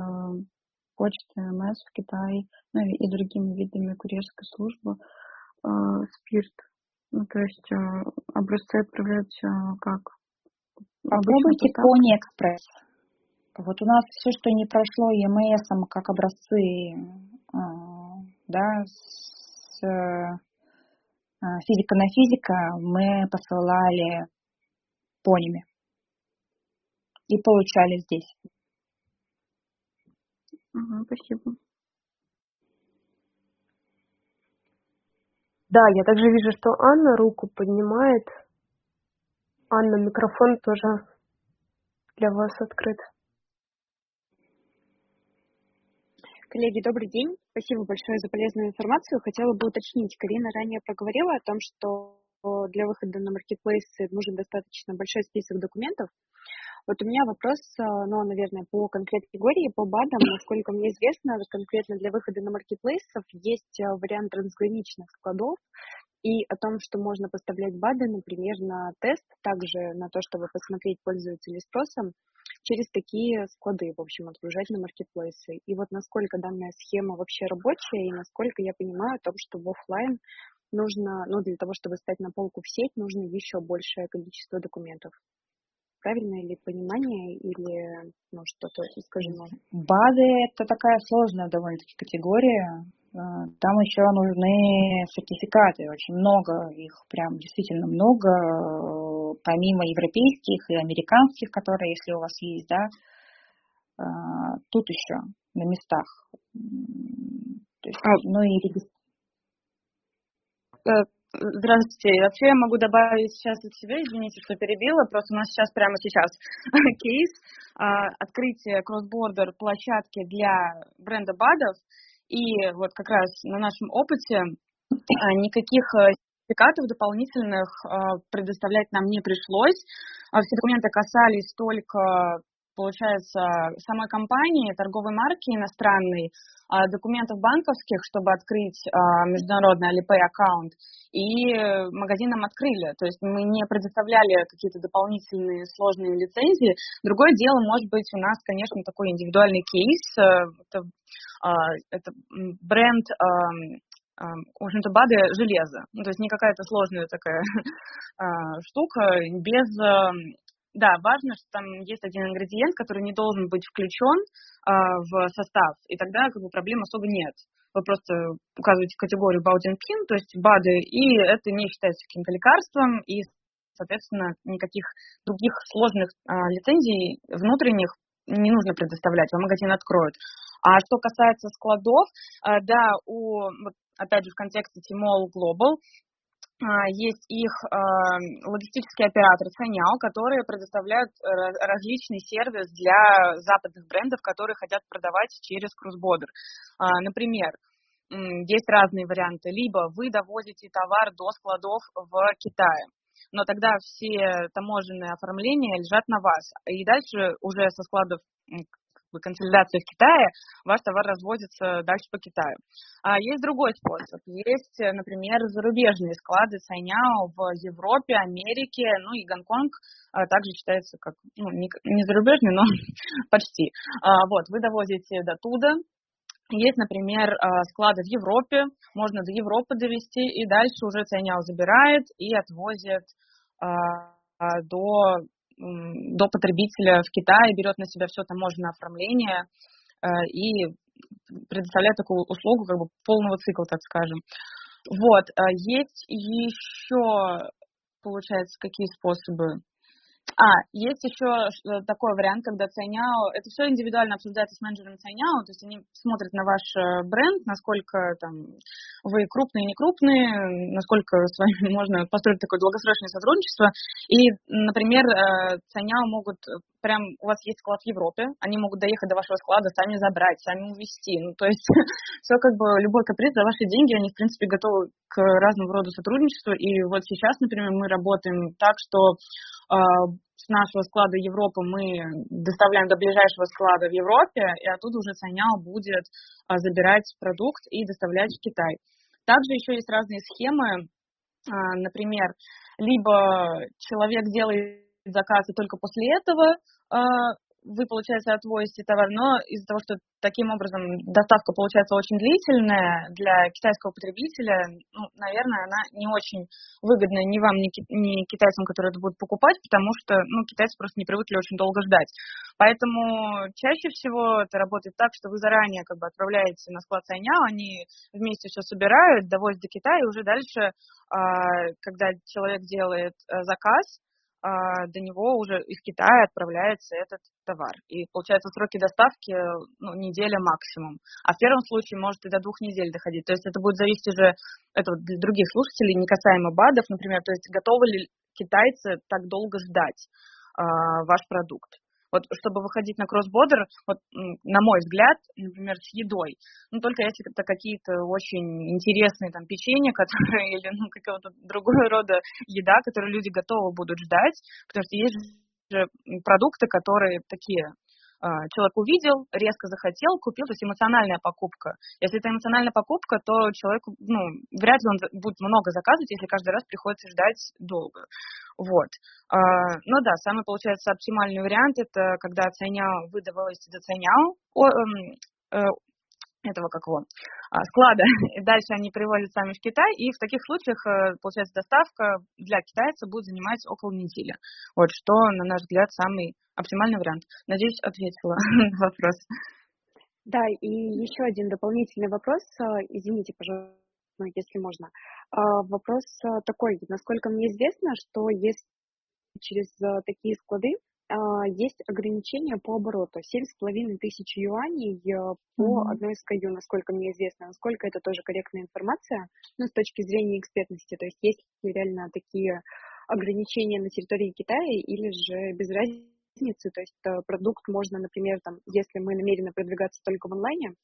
почты МС в Китай, ну и другими видами курьерской службы спирт. Ну, то есть образцы отправлять как? Попробуйте Пони Экспресс. Вот у нас все, что не прошло ЕМСом, как образцы, да, с физика на физика, мы посылали понями и получали здесь. Ага, спасибо. Да, я также вижу, что Анна руку поднимает. Анна, микрофон тоже для вас открыт. Коллеги, добрый день. Спасибо большое за полезную информацию. Хотела бы уточнить, Карина ранее проговорила о том, что для выхода на маркетплейсы нужен достаточно большой список документов. Вот у меня вопрос, э, ну, наверное, по конкретной категории, по БАДам. Насколько мне известно, конкретно для выхода на маркетплейсов есть э, вариант трансграничных складов и о том, что можно поставлять БАДы, например, на тест, также на то, чтобы посмотреть, пользуются ли спросом, через такие склады, в общем, отгружать на маркетплейсы. И вот насколько данная схема вообще рабочая, и насколько я понимаю о том, что в офлайн нужно, ну, для того, чтобы стать на полку в сеть, нужно еще большее количество документов правильное ли понимание или ну, что-то искажено? БАДы – это такая сложная довольно-таки категория. А, там еще нужны сертификаты, очень много их, прям действительно много, помимо европейских и американских, которые, если у вас есть, да, а, тут еще на местах. То есть, а... Ну и Здравствуйте. Вообще я могу добавить сейчас от себя, извините, что перебила, просто у нас сейчас прямо сейчас кейс открытие кросс-бордер площадки для бренда БАДов. И вот как раз на нашем опыте никаких сертификатов дополнительных предоставлять нам не пришлось. Все документы касались только получается, самой компании, торговой марки иностранной, а, документов банковских, чтобы открыть а, международный Alipay аккаунт, и магазин нам открыли. То есть мы не предоставляли какие-то дополнительные сложные лицензии. Другое дело, может быть, у нас, конечно, такой индивидуальный кейс. Э, это, а, это бренд в общем-то, БАДы железо. Ну, то есть не какая-то сложная такая штука, без да, важно, что там есть один ингредиент, который не должен быть включен э, в состав, и тогда как бы проблем особо нет. Вы просто указываете категорию Baudin-Pin, то есть БАДы, и это не считается каким-то лекарством, и, соответственно, никаких других сложных э, лицензий внутренних не нужно предоставлять, вам магазин откроют. А что касается складов, э, да, у, опять же, в контексте Tmall Global а, есть их а, логистический оператор Саняо, которые предоставляют э, различный сервис для западных брендов, которые хотят продавать через кругсбордер. Например, есть разные варианты. Либо вы довозите товар до складов в Китае, но тогда все таможенные оформления лежат на вас. И дальше уже со складов бы консолидации в Китае, ваш товар разводится дальше по Китаю. А есть другой способ. Есть, например, зарубежные склады Сайняо в Европе, Америке, ну и Гонконг а, также считается как, ну, не, не зарубежный, но почти. А, вот, вы довозите до туда, есть, например, а, склады в Европе, можно до Европы довести, и дальше уже Цайняо забирает и отвозит до до потребителя в Китае, берет на себя все таможенное оформление э, и предоставляет такую услугу как бы полного цикла, так скажем. Вот, э, есть еще, получается, какие способы? А, есть еще э, такой вариант, когда Цайняо, это все индивидуально обсуждается с менеджером Цайняо, то есть они смотрят на ваш э, бренд, насколько там вы крупные, не крупные, насколько с вами можно построить такое долгосрочное сотрудничество. И, например, э, Цайняо могут прям, у вас есть склад в Европе, они могут доехать до вашего склада, сами забрать, сами увезти. Ну, то есть все как бы, любой каприз за ваши деньги, они, в принципе, готовы к разному роду сотрудничеству. И вот сейчас, например, мы работаем так, что с нашего склада Европы мы доставляем до ближайшего склада в Европе, и оттуда уже Саняо будет а, забирать продукт и доставлять в Китай. Также еще есть разные схемы, а, например, либо человек делает заказ и только после этого а, вы, получается, отвозите товар, но из-за того, что таким образом доставка получается очень длительная для китайского потребителя, ну, наверное, она не очень выгодна ни вам, ни, китайцам, которые это будут покупать, потому что, ну, китайцы просто не привыкли очень долго ждать. Поэтому чаще всего это работает так, что вы заранее как бы отправляете на склад Сайняо, они вместе все собирают, довозят до Китая, и уже дальше, а, когда человек делает э, заказ, а, до него уже из Китая отправляется этот товар. И получается сроки доставки ну, неделя максимум. А в первом случае может и до двух недель доходить. То есть это будет зависеть уже это вот для других слушателей, не касаемо БАДов, например, то есть готовы ли китайцы так долго ждать э, ваш продукт. Вот чтобы выходить на кроссбордер, вот на мой взгляд, например, с едой, ну только если это какие-то очень интересные там печенья, которые или ну какого-то другого рода еда, которые люди готовы будут ждать, потому что есть же продукты, которые такие человек увидел, резко захотел, купил, то есть эмоциональная покупка. Если это эмоциональная покупка, то человек, ну, вряд ли он будет много заказывать, если каждый раз приходится ждать долго. Вот. А, ну да, самый, получается, оптимальный вариант, это когда ценял, вы доводите до ценял, этого как его, а, склада, и дальше они привозят сами в Китай, и в таких случаях, э, получается, доставка для китайца будет занимать около недели. Вот, что, на наш взгляд, самый оптимальный вариант. Надеюсь, ответила на вопрос. Да, и еще один дополнительный вопрос, э, извините, пожалуйста, если можно. А, вопрос э, такой, насколько мне известно, что если через такие склады есть ограничения по обороту. Семь с половиной тысяч юаней э, по mm-hmm. одной SKU, насколько мне известно. Насколько это тоже корректная информация, ну, с точки зрения экспертности. То есть есть ли реально такие ограничения на территории Китая или же без разницы. То есть э, продукт можно, например, там, если мы намерены продвигаться только в онлайне,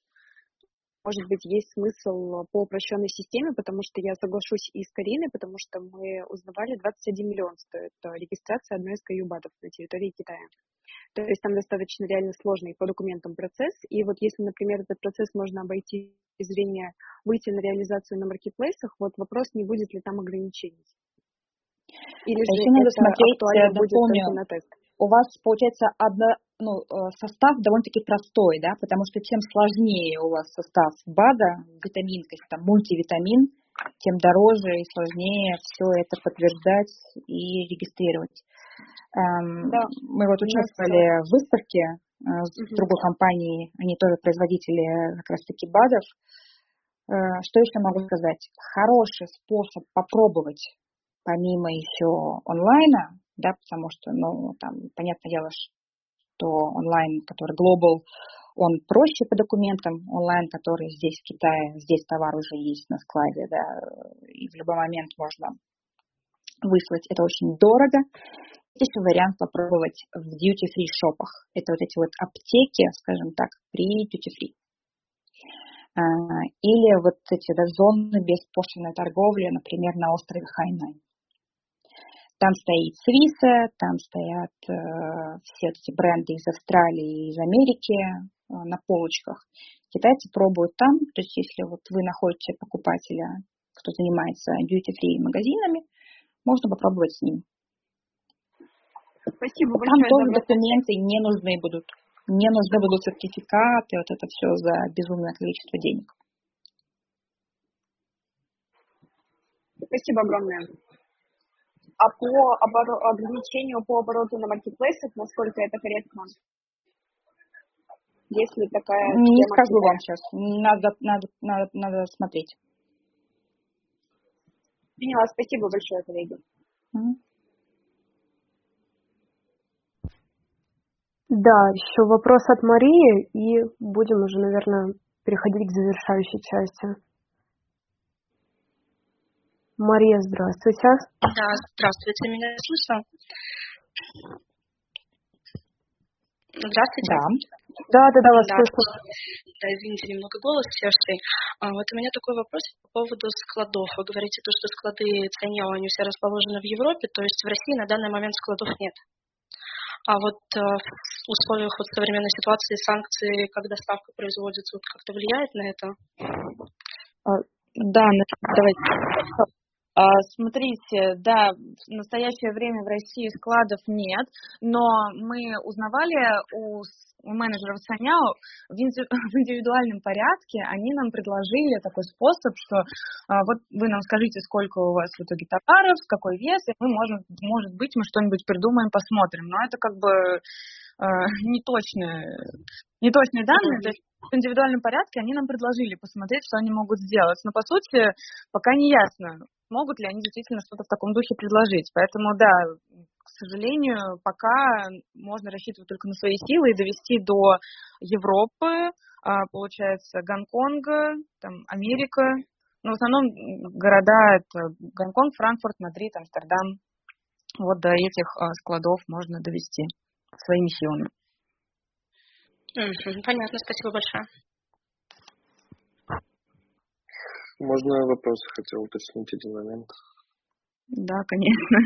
может быть, есть смысл по упрощенной системе, потому что я соглашусь и с Кариной, потому что мы узнавали, 21 миллион стоит э, регистрация одной из каюбатов на территории Китая. То есть там достаточно реально сложный по документам процесс. И вот если, например, этот процесс можно обойти из зрения выйти на реализацию на маркетплейсах, вот вопрос, не будет ли там ограничений. Или же Если надо смотреть, э, дополню, на тест. у вас получается одно, ну, э, состав довольно-таки простой, да, потому что чем сложнее у вас состав БАДа, витамин, то есть там мультивитамин, тем дороже и сложнее все это подтверждать и регистрировать. Эм, да. Мы вот участвовали в выставке э, с угу. другой компанией, они тоже производители как раз-таки БАДов. Э, что еще могу сказать? Хороший способ попробовать помимо еще онлайна, да, потому что, ну, там, понятное дело, что онлайн, который global, он проще по документам, онлайн, который здесь в Китае, здесь товар уже есть на складе, да, и в любой момент можно выслать. Это очень дорого. Есть вариант попробовать в duty-free шопах. Это вот эти вот аптеки, скажем так, при duty-free. А, или вот эти да, зоны беспошлиной торговли, например, на острове Хайнань. Там стоит Свиса, там стоят э, все эти бренды из Австралии, из Америки э, на полочках. Китайцы пробуют там, то есть если вот вы находите покупателя, кто занимается duty-free магазинами, можно попробовать с ним. Спасибо большое. Там тоже документы не нужны будут. Не нужны будут сертификаты, вот это все за безумное количество денег. Спасибо огромное. А по оборо... ограничению по обороту на маркетплейсах, насколько это корректно? Если такая Не скажу вам сейчас. Надо, надо, надо, надо смотреть. Поняла. Спасибо большое, коллеги. Да, еще вопрос от Марии, и будем уже, наверное, переходить к завершающей части. Мария, здравствуйте. Да, здравствуйте, меня слышно? Здравствуйте. Да. Да, да, да, вас да. слышно. Да, извините, немного голос севший. А, вот у меня такой вопрос по поводу складов. Вы говорите, то, что склады Цаньяо, они все расположены в Европе, то есть в России на данный момент складов нет. А вот э, в условиях вот современной ситуации санкции, когда ставка производится, вот как-то влияет на это? Да, давайте. А, смотрите, да, в настоящее время в России складов нет, но мы узнавали у, менеджеров Саняо в, индивидуальном порядке, они нам предложили такой способ, что а, вот вы нам скажите, сколько у вас в итоге товаров, какой вес, и мы можем, может быть, мы что-нибудь придумаем, посмотрим. Но это как бы неточные, неточные данные, то есть в индивидуальном порядке они нам предложили посмотреть, что они могут сделать. Но, по сути, пока не ясно, смогут ли они действительно что-то в таком духе предложить. Поэтому, да, к сожалению, пока можно рассчитывать только на свои силы и довести до Европы, а, получается, Гонконга, там, Америка. Но в основном города это Гонконг, Франкфурт, Мадрид, Амстердам. Вот до этих а, складов можно довести своими силами. Понятно, спасибо большое. Можно вопрос хотел уточнить один момент? Да, конечно.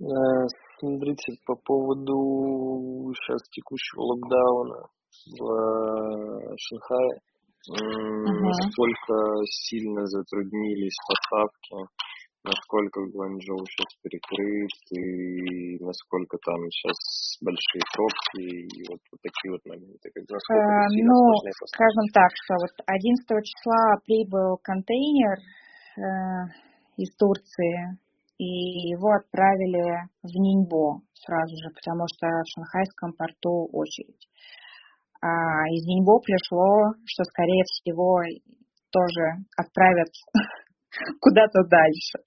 Э, смотрите, по поводу сейчас текущего локдауна в Шанхае, угу. насколько сильно затруднились поставки насколько Гуанчжоу сейчас перекрыт и насколько там сейчас большие пробки и вот, вот такие вот моменты. Как э, ну, скажем так, что вот 11 числа прибыл контейнер э, из Турции, и его отправили в Ниньбо сразу же, потому что в шанхайском порту очередь. А из Ниньбо пришло, что, скорее всего, тоже отправят куда-то дальше.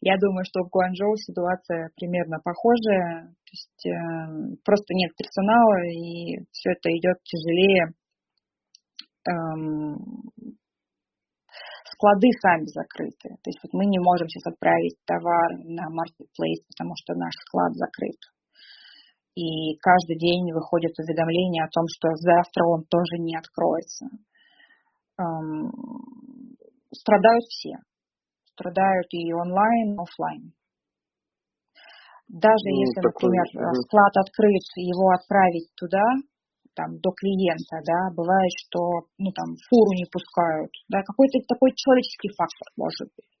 Я думаю, что в Гуанчжоу ситуация примерно похожая. То есть э, просто нет персонала, и все это идет тяжелее. Эм, склады сами закрыты. То есть вот мы не можем сейчас отправить товар на marketplace, потому что наш склад закрыт. И каждый день выходит уведомление о том, что завтра он тоже не откроется. Эм, страдают все. Страдают и онлайн, и офлайн. Даже ну, если, такой, например, угу. склад открыт, его отправить туда, там, до клиента, да, бывает, что, ну, там, фуру не пускают, да, какой-то такой человеческий фактор может быть.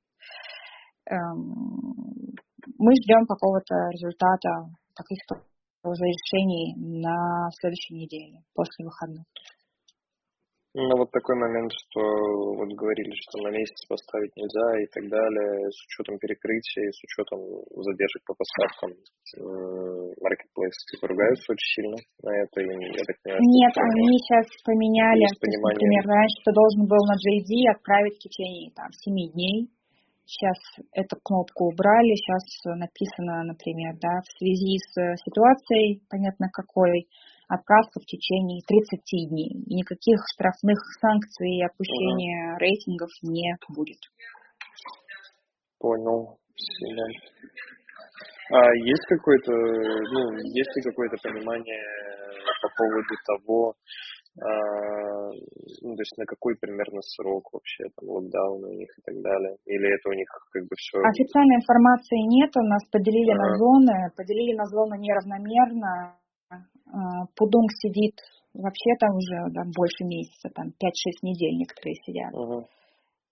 Эм, мы ждем какого-то результата, каких-то уже решений на следующей неделе, после выходных. Ну, вот такой момент, что вот говорили, что на месяц поставить нельзя и так далее, с учетом перекрытия и с учетом задержек по поставкам, маркетплейсы типа ругаются очень сильно на это, и я так понимаю, Нет, они сейчас поменяли, например, раньше ты должен был на JD отправить в течение там 7 дней, сейчас эту кнопку убрали, сейчас написано, например, да, в связи с ситуацией, понятно какой, отказка в течение 30 дней. И никаких штрафных санкций и опущения угу. рейтингов не будет. Понял. Спасибо. А есть какое-то, ну, есть ли какое-то понимание по поводу того, а, ну, то есть на какой примерно срок вообще там локдаун у них и так далее? Или это у них как бы все... Официальной информации нет, у нас поделили ага. на зоны, поделили на зоны неравномерно, Пудунг сидит вообще там уже да, больше месяца, там 5-6 недель некоторые сидят. Uh-huh.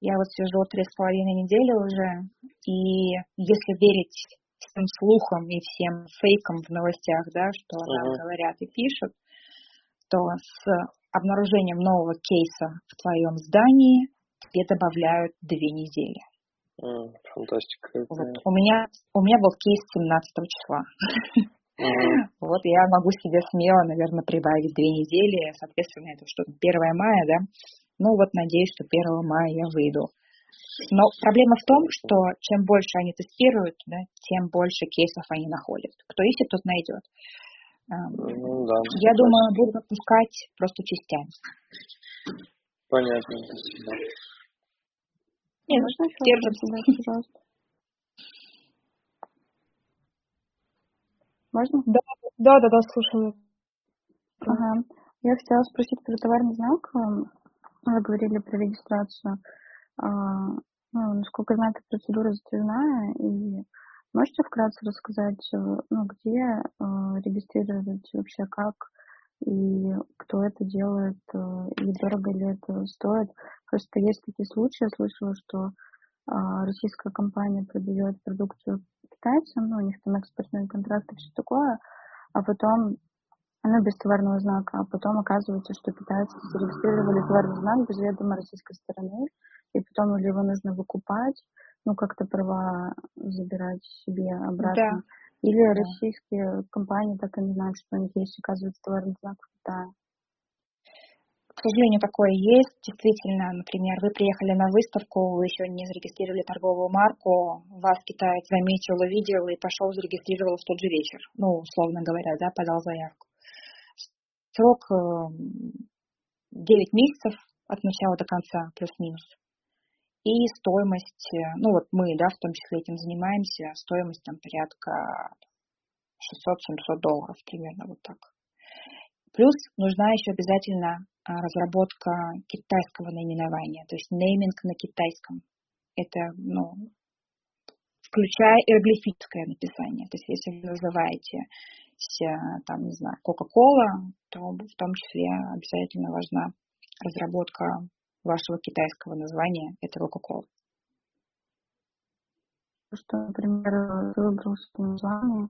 Я вот сижу три с половиной недели уже, и если верить всем слухам и всем фейкам в новостях, да, что uh-huh. нам говорят и пишут, то с обнаружением нового кейса в твоем здании тебе добавляют две недели. Фантастика. Вот. У меня у меня был кейс 17 числа. Вот я могу себе смело, наверное, прибавить две недели, соответственно, это что-то 1 мая, да. Ну вот надеюсь, что 1 мая я выйду. Но проблема в том, что чем больше они тестируют, да, тем больше кейсов они находят. Кто ищет, тот найдет. Эм, ну, да, я думаю, будут отпускать просто частями. Понятно. Не, можно еще держится, пожалуйста. Можно? Да, да, да, да, слушаю. Ага. Я хотела спросить про товарный знак. Вы говорили про регистрацию. А, ну, насколько знаю, эта процедура затяжная, и можете вкратце рассказать, э, ну, где э, регистрировать вообще, как и кто это делает, э, и дорого ли это стоит. Просто есть такие случаи, я слышала, что а, российская компания продает продукцию китайцам, ну, у них там экспортные контракты, все такое, а потом, ну, без товарного знака, а потом оказывается, что китайцы зарегистрировали товарный знак без ведома российской стороны, и потом или его нужно выкупать, ну, как-то права забирать себе обратно. Да. Или да. российские компании так и не знают, что у них есть, оказывается, товарный знак в Китае. К сожалению, такое есть. Действительно, например, вы приехали на выставку, вы еще не зарегистрировали торговую марку, вас китаец заметил, увидел и пошел зарегистрировал в тот же вечер. Ну, условно говоря, да, подал заявку. Срок 9 э, месяцев от начала до конца, плюс-минус. И стоимость, э, ну вот мы, да, в том числе этим занимаемся, стоимость там порядка 600-700 долларов примерно вот так. Плюс нужна еще обязательно а, разработка китайского наименования, то есть нейминг на китайском. Это, ну, включая иероглифическое написание. То есть если вы называете там, не знаю, Кока-Кола, то в том числе обязательно важна разработка вашего китайского названия этого Кока-Колы. Что, например, выбрал название,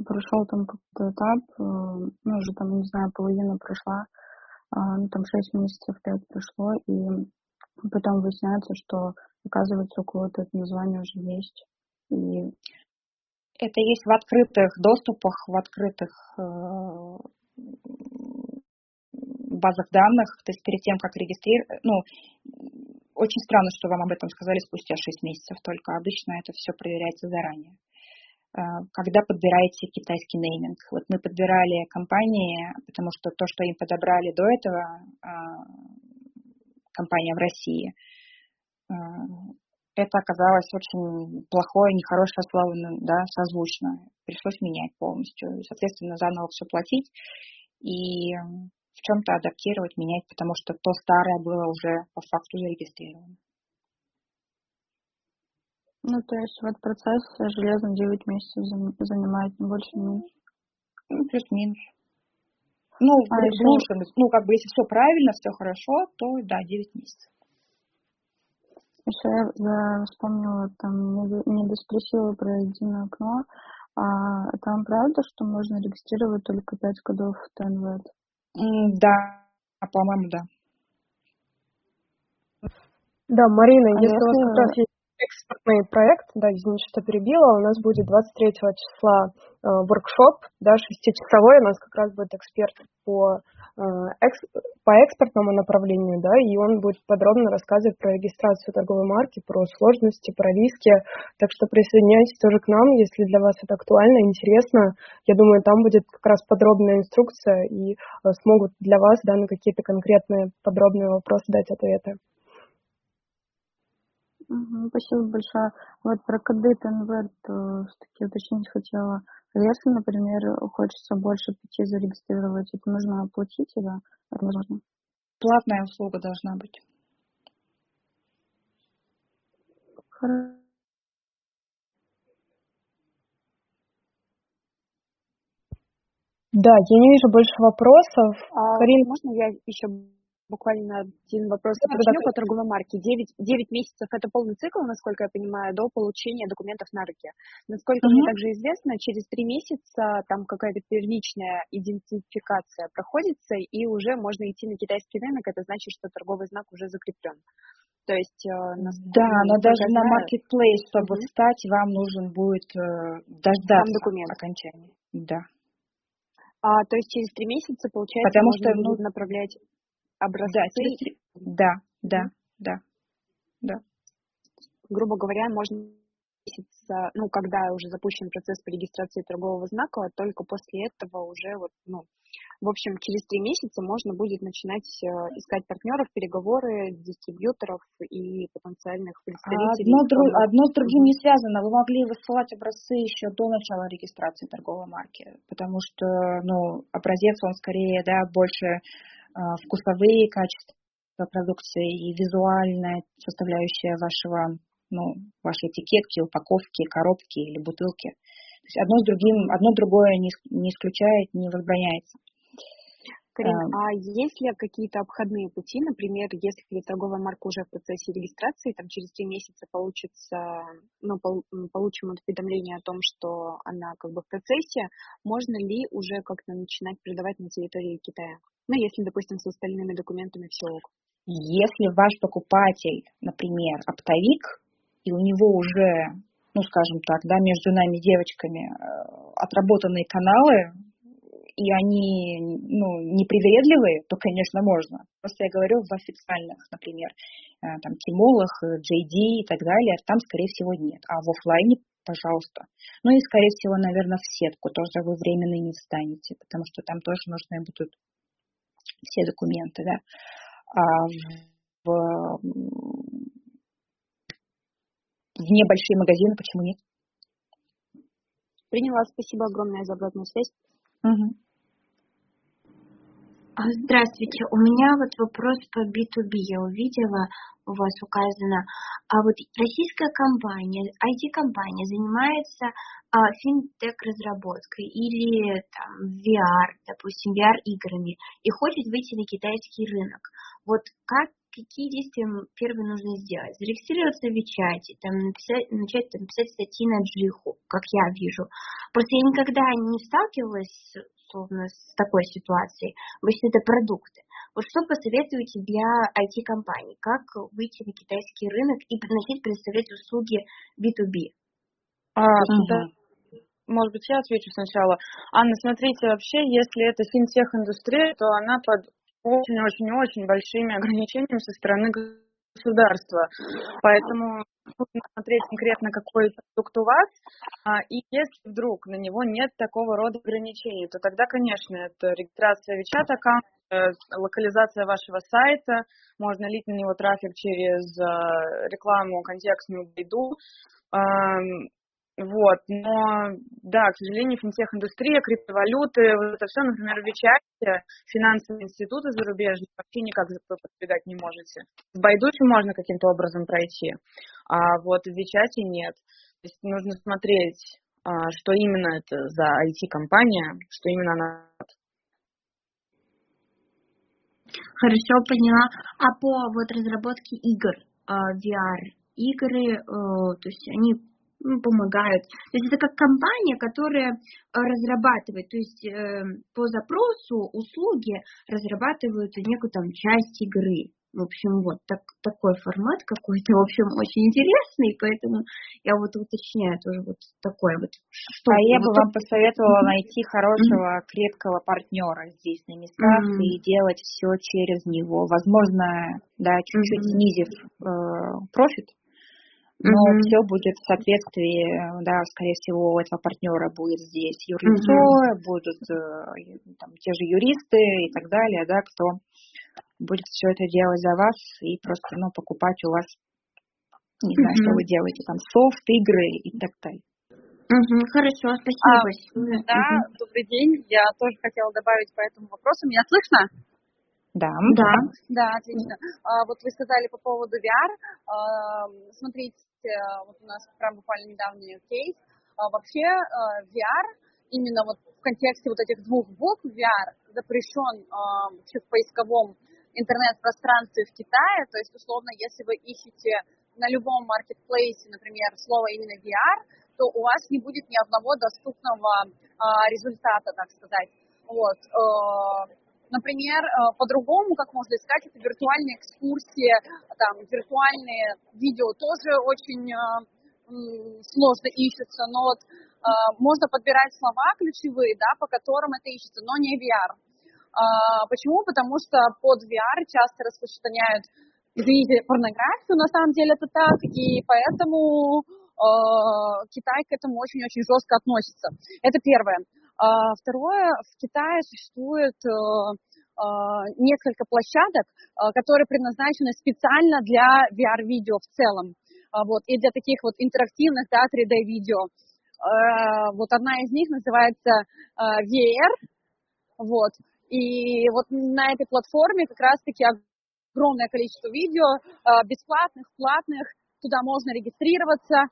прошел там какой-то этап, э, ну, уже там, не знаю, половина прошла, а, ну, там 6 месяцев, 5 прошло, и потом выясняется, что, оказывается, у кого-то это название уже есть. И это есть в открытых доступах, в открытых э, базах данных, то есть перед тем, как регистрировать, ну, очень странно, что вам об этом сказали спустя 6 месяцев только. Обычно это все проверяется заранее. А, когда подбираете китайский нейминг. Вот мы подбирали компании, потому что то, что им подобрали до этого, а, компания в России, а, это оказалось очень плохое, нехорошее слово, да, созвучно. Пришлось менять полностью. Соответственно, заново все платить и в чем-то адаптировать, менять, потому что то старое было уже по факту зарегистрировано. Ну, то есть вот процесс железно 9 месяцев занимает, не больше, не меньше. Ну, плюс-минус. Ну, а еще... ну, как бы, если все правильно, все хорошо, то, да, 9 месяцев. Еще я вспомнила, там, не доспросила про единое окно. А там правда, что можно регистрировать только 5 кодов ТНВ? Да, по-моему, да. Да, Марина, а если, если у вас как раз есть экспортный проект, да, извините, что перебила, у нас будет 23 числа э, воркшоп, да, шестичасовой, у нас как раз будет эксперт по, э, по экспортному направлению, да, и он будет подробно рассказывать про регистрацию торговой марки, про сложности, про риски, так что присоединяйтесь тоже к нам, если для вас это актуально, интересно, я думаю, там будет как раз подробная инструкция, и э, смогут для вас, да, на какие-то конкретные подробные вопросы дать ответы. Угу, спасибо большое. Вот про коды Конверт все-таки уточнить хотела. Если, например, хочется больше пяти зарегистрировать, это нужно оплатить или это возможно? Платная услуга должна быть. Хорошо. Да, я не вижу больше вопросов. А, Карин, можно я еще буквально один вопрос да, уточню да, по торговой марке. 9, 9 месяцев – это полный цикл, насколько я понимаю, до получения документов на руке. Насколько угу. мне также известно, через 3 месяца там какая-то первичная идентификация проходится, и уже можно идти на китайский рынок, это значит, что торговый знак уже закреплен. То есть, э, да, но даже знаю, на marketplace, чтобы угу. встать, вам нужен будет э, дождаться документ. окончания. Да. А, то есть через три месяца, получается, Потому можно что, ну, направлять образцы. Да, да, да, да. Грубо говоря, можно ну, когда уже запущен процесс по регистрации торгового знака, только после этого уже вот, ну, в общем, через три месяца можно будет начинать э, искать партнеров, переговоры, дистрибьюторов и потенциальных представителей. Одно, друг, одно с другим не связано. Вы могли высылать образцы еще до начала регистрации торговой марки, потому что, ну, образец, он скорее, да, больше вкусовые качества продукции и визуальная составляющая вашего, ну, вашей этикетки, упаковки, коробки или бутылки. То есть одно с другим, одно другое не, не исключает, не возбраняется. Карин, а, а есть ли какие-то обходные пути, например, если торговая марка уже в процессе регистрации, там через три месяца получится, ну, получим уведомление о том, что она как бы в процессе, можно ли уже как-то начинать продавать на территории Китая? Ну, если, допустим, с остальными документами все ок. Если ваш покупатель, например, оптовик, и у него уже, ну, скажем так, да, между нами девочками э, отработанные каналы, и они ну, непривередливые, то, конечно, можно. Просто я говорю в официальных, например, э, там, Тимолах, JD и так далее, там, скорее всего, нет. А в офлайне, пожалуйста. Ну и, скорее всего, наверное, в сетку тоже вы временно не встанете, потому что там тоже нужны будут все документы, да. А в, в небольшие магазины почему нет? Приняла, спасибо огромное за обратную связь. Угу. Здравствуйте, у меня вот вопрос по B2B. Я увидела, у вас указано, а вот российская компания, IT-компания занимается а, финтех-разработкой или там VR, допустим, VR-играми и хочет выйти на китайский рынок. Вот как какие действия первые нужно сделать? Зарегистрироваться в Вичате, там написать, начать там, писать статьи на Джиху, как я вижу. Просто я никогда не сталкивалась условно с такой ситуацией. Обычно это продукты. Вот что посоветуете для IT-компаний? Как выйти на китайский рынок и начать предоставлять услуги B2B? А, угу. может быть, я отвечу сначала. Анна, смотрите, вообще, если это финтех-индустрия, то она под очень-очень-очень большими ограничениями со стороны государства. Поэтому нужно смотреть конкретно, какой продукт у вас, а, и если вдруг на него нет такого рода ограничений, то тогда, конечно, это регистрация WeChat аккаунта, э, локализация вашего сайта, можно лить на него трафик через э, рекламу контекстную Байду, вот, но, да, к сожалению, финтех-индустрия, криптовалюты, вот это все, например, в Вичате, финансовые институты зарубежные вообще никак продвигать не можете. В Байдуте можно каким-то образом пройти, а вот в Вичате нет. То есть нужно смотреть, а, что именно это за IT-компания, что именно она Хорошо, поняла. А по вот разработке игр, а, VR, игры, э, то есть они помогают. То есть это как компания, которая э, разрабатывает, то есть э, по запросу услуги разрабатывают некую там часть игры. В общем, вот так, такой формат какой-то, в общем, очень интересный, поэтому я вот уточняю тоже вот такой вот. Что а я бы вам посоветовала найти хорошего, крепкого партнера здесь на местах mm-hmm. и делать все через него. Возможно, да, чуть-чуть mm-hmm. снизив э, профит, но mm-hmm. все будет в соответствии, да, скорее всего, у этого партнера будет здесь юрлицо, mm-hmm. будут э, там, те же юристы и так далее, да, кто будет все это делать за вас и просто, ну, покупать у вас, не знаю, mm-hmm. что вы делаете, там, софт, игры и так далее. Угу, хорошо, спасибо. А, да, угу. добрый день. Я тоже хотела добавить по этому вопросу. Меня слышно? Да. Да. Да, отлично. А, вот вы сказали по поводу VR. А, смотрите, вот у нас прям буквально недавний кейс. А, вообще а, VR именно вот в контексте вот этих двух букв VR запрещен а, вообще в поисковом интернет-пространстве в Китае. То есть, условно, если вы ищете на любом маркетплейсе, например, слово именно VR, то у вас не будет ни одного доступного а, результата, так сказать. Вот. Например, э, по-другому, как можно искать, это виртуальные экскурсии, там, виртуальные видео тоже очень э, сложно ищутся, но вот э, можно подбирать слова ключевые, да, по которым это ищется, но не VR. А, почему? Потому что под VR часто распространяют, видите, порнографию, на самом деле это так, и поэтому Китай к этому очень-очень жестко относится. Это первое. А, второе, в Китае существует э, а, несколько площадок, а, которые предназначены специально для VR-видео в целом. Вот, и для таких вот интерактивных, да, 3D-видео. Вот одна из них называется VR. Вот. И вот на этой платформе как раз-таки огромное количество видео, бесплатных, платных, туда можно регистрироваться,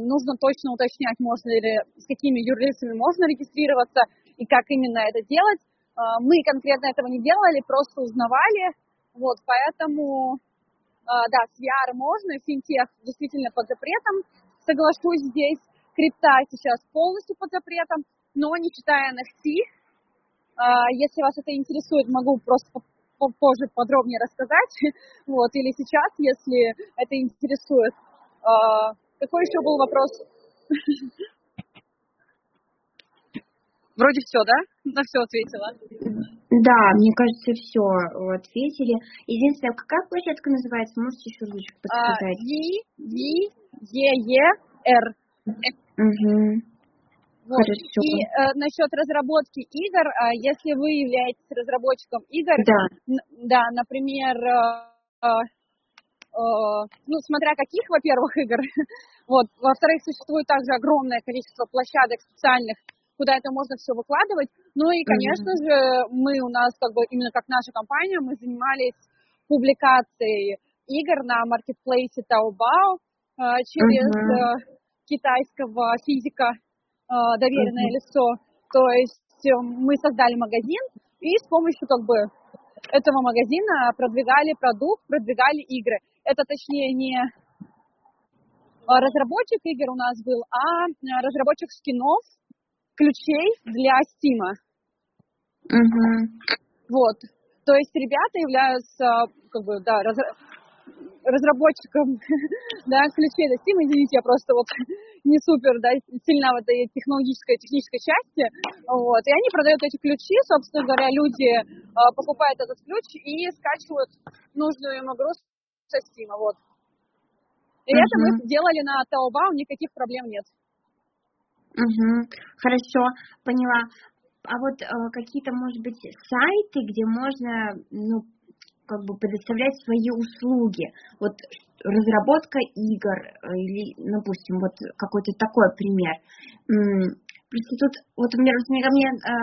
нужно точно уточнять, можно ли, с какими юрлицами можно регистрироваться и как именно это делать. А, мы конкретно этого не делали, просто узнавали, вот, поэтому, а, да, с VR можно, финтех действительно под запретом, соглашусь здесь, крипта сейчас полностью под запретом, но не читая NFT. Если вас это интересует, могу просто позже подробнее рассказать, вот, или сейчас, если это интересует. Какой еще был вопрос? Вроде все, да? На все ответила. Да, мне кажется, все ответили. Единственное, какая площадка называется? Можете еще разочек подсказать? И, И, Е, Е, Р. Угу. Вот. Хорошо. И э, насчет разработки игр, э, если вы являетесь разработчиком игр, да, да например, э, Э, ну, смотря каких, во-первых, игр, вот, во-вторых, существует также огромное количество площадок специальных, куда это можно все выкладывать. Ну и, конечно mm-hmm. же, мы у нас, как бы, именно как наша компания, мы занимались публикацией игр на маркетплейсе Taobao э, через mm-hmm. китайского физика доверенное mm-hmm. лицо. То есть мы создали магазин и с помощью как бы этого магазина продвигали продукт, продвигали игры это точнее не а, разработчик игр у нас был, а, а разработчик скинов, ключей для Стима. Угу. Вот. То есть ребята являются, как бы, да, раз, разработчиком, да, ключей для Steam. Извините, я просто вот не супер, да, сильно в этой технологической, технической части. Вот. И они продают эти ключи, собственно говоря, люди э, покупают этот ключ и скачивают нужную им игру Steam, вот. И uh-huh. это мы сделали на Taobao, никаких проблем нет. Угу, хорошо, поняла. А вот э, какие-то, может быть, сайты, где можно, ну, как бы предоставлять свои услуги. Вот разработка игр э, или, допустим, вот какой-то такой пример. Просто тут, вот, например, ко мне э,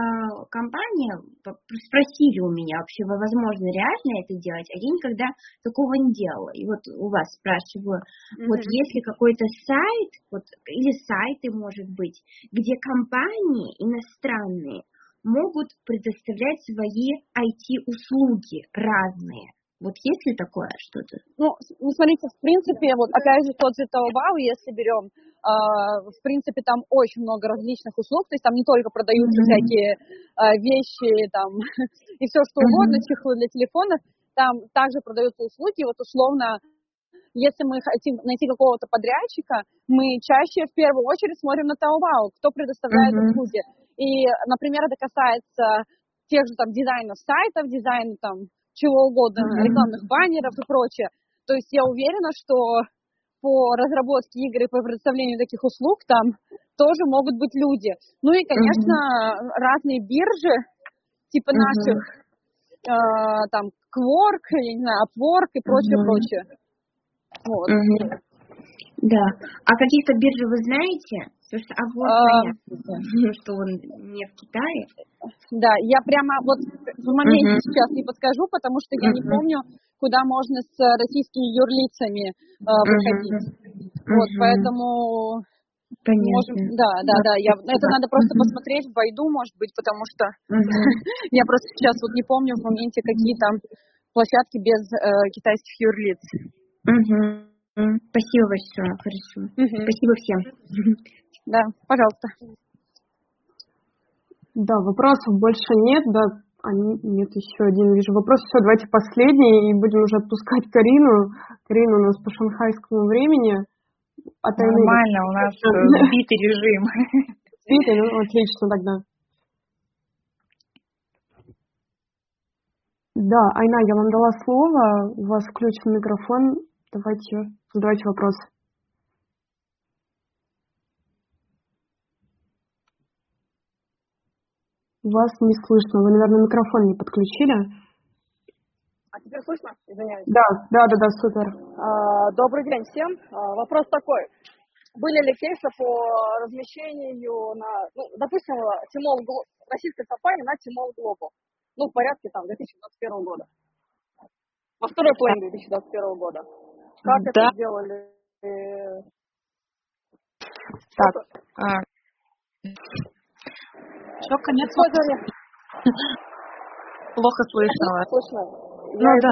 компания спросили у меня вообще, возможно, реально это делать, а я никогда такого не делала. И вот у вас спрашиваю, mm-hmm. вот если какой-то сайт, вот, или сайты, может быть, где компании иностранные могут предоставлять свои IT-услуги разные. Вот есть ли такое что-то? Ну, ну, смотрите, в принципе, вот опять же тот же Taobao, если берем, э, в принципе, там очень много различных услуг, то есть там не только продаются mm-hmm. всякие э, вещи там и все что mm-hmm. угодно, чехлы для телефонов, там также продаются услуги, вот условно если мы хотим найти какого-то подрядчика, мы чаще в первую очередь смотрим на Taobao, кто предоставляет uh-huh. услуги. И, например, это касается тех же там дизайнов сайтов, дизайна там чего угодно, mm-hmm. рекламных баннеров и прочее. То есть я уверена, что по разработке игр и по предоставлению таких услуг там тоже могут быть люди. Ну и, конечно, mm-hmm. разные биржи, типа mm-hmm. наших, э, там, Quark, я не знаю, Upwork и прочее, mm-hmm. прочее. Вот. Mm-hmm. Да. А каких-то биржи вы знаете? Потому что Upwork, а, понятно, что он не в Китае. Да, я прямо вот в моменте uh-huh. сейчас не подскажу, потому что я uh-huh. не помню, куда можно с российскими юрлицами uh, выходить. Uh-huh. Вот, поэтому Понятно. Можем, да, да, да. Я, это надо просто посмотреть в Байду, может быть, потому что я просто сейчас вот не помню в моменте, какие там площадки без э, китайских юрлиц. Uh-huh. Спасибо большое, хорошо. Угу. Спасибо всем. Да, пожалуйста. Да, вопросов больше нет, да, а нет, еще один вижу вопрос. Все, давайте последний, и будем уже отпускать Карину. Карина у нас по шанхайскому времени. А Нормально, у нас сбитый режим. Сбитый, ну отлично тогда. Да, Айна, я вам дала слово, у вас включен микрофон, давайте задавайте вопрос. Вас не слышно. Вы, наверное, микрофон не подключили. А теперь слышно? Извиняюсь. Да, да, да, да, супер. А, добрый день всем. А, вопрос такой. Были ли кейсы по размещению на, ну, допустим, Тимол, российской компании на Тимол Global? Ну, в порядке там 2021 года. Во второй половине 2021 года. Как да. это сделали? Так. А. Все, конец. Плохо слышно вас. Слышно. Ну Я ну. Да.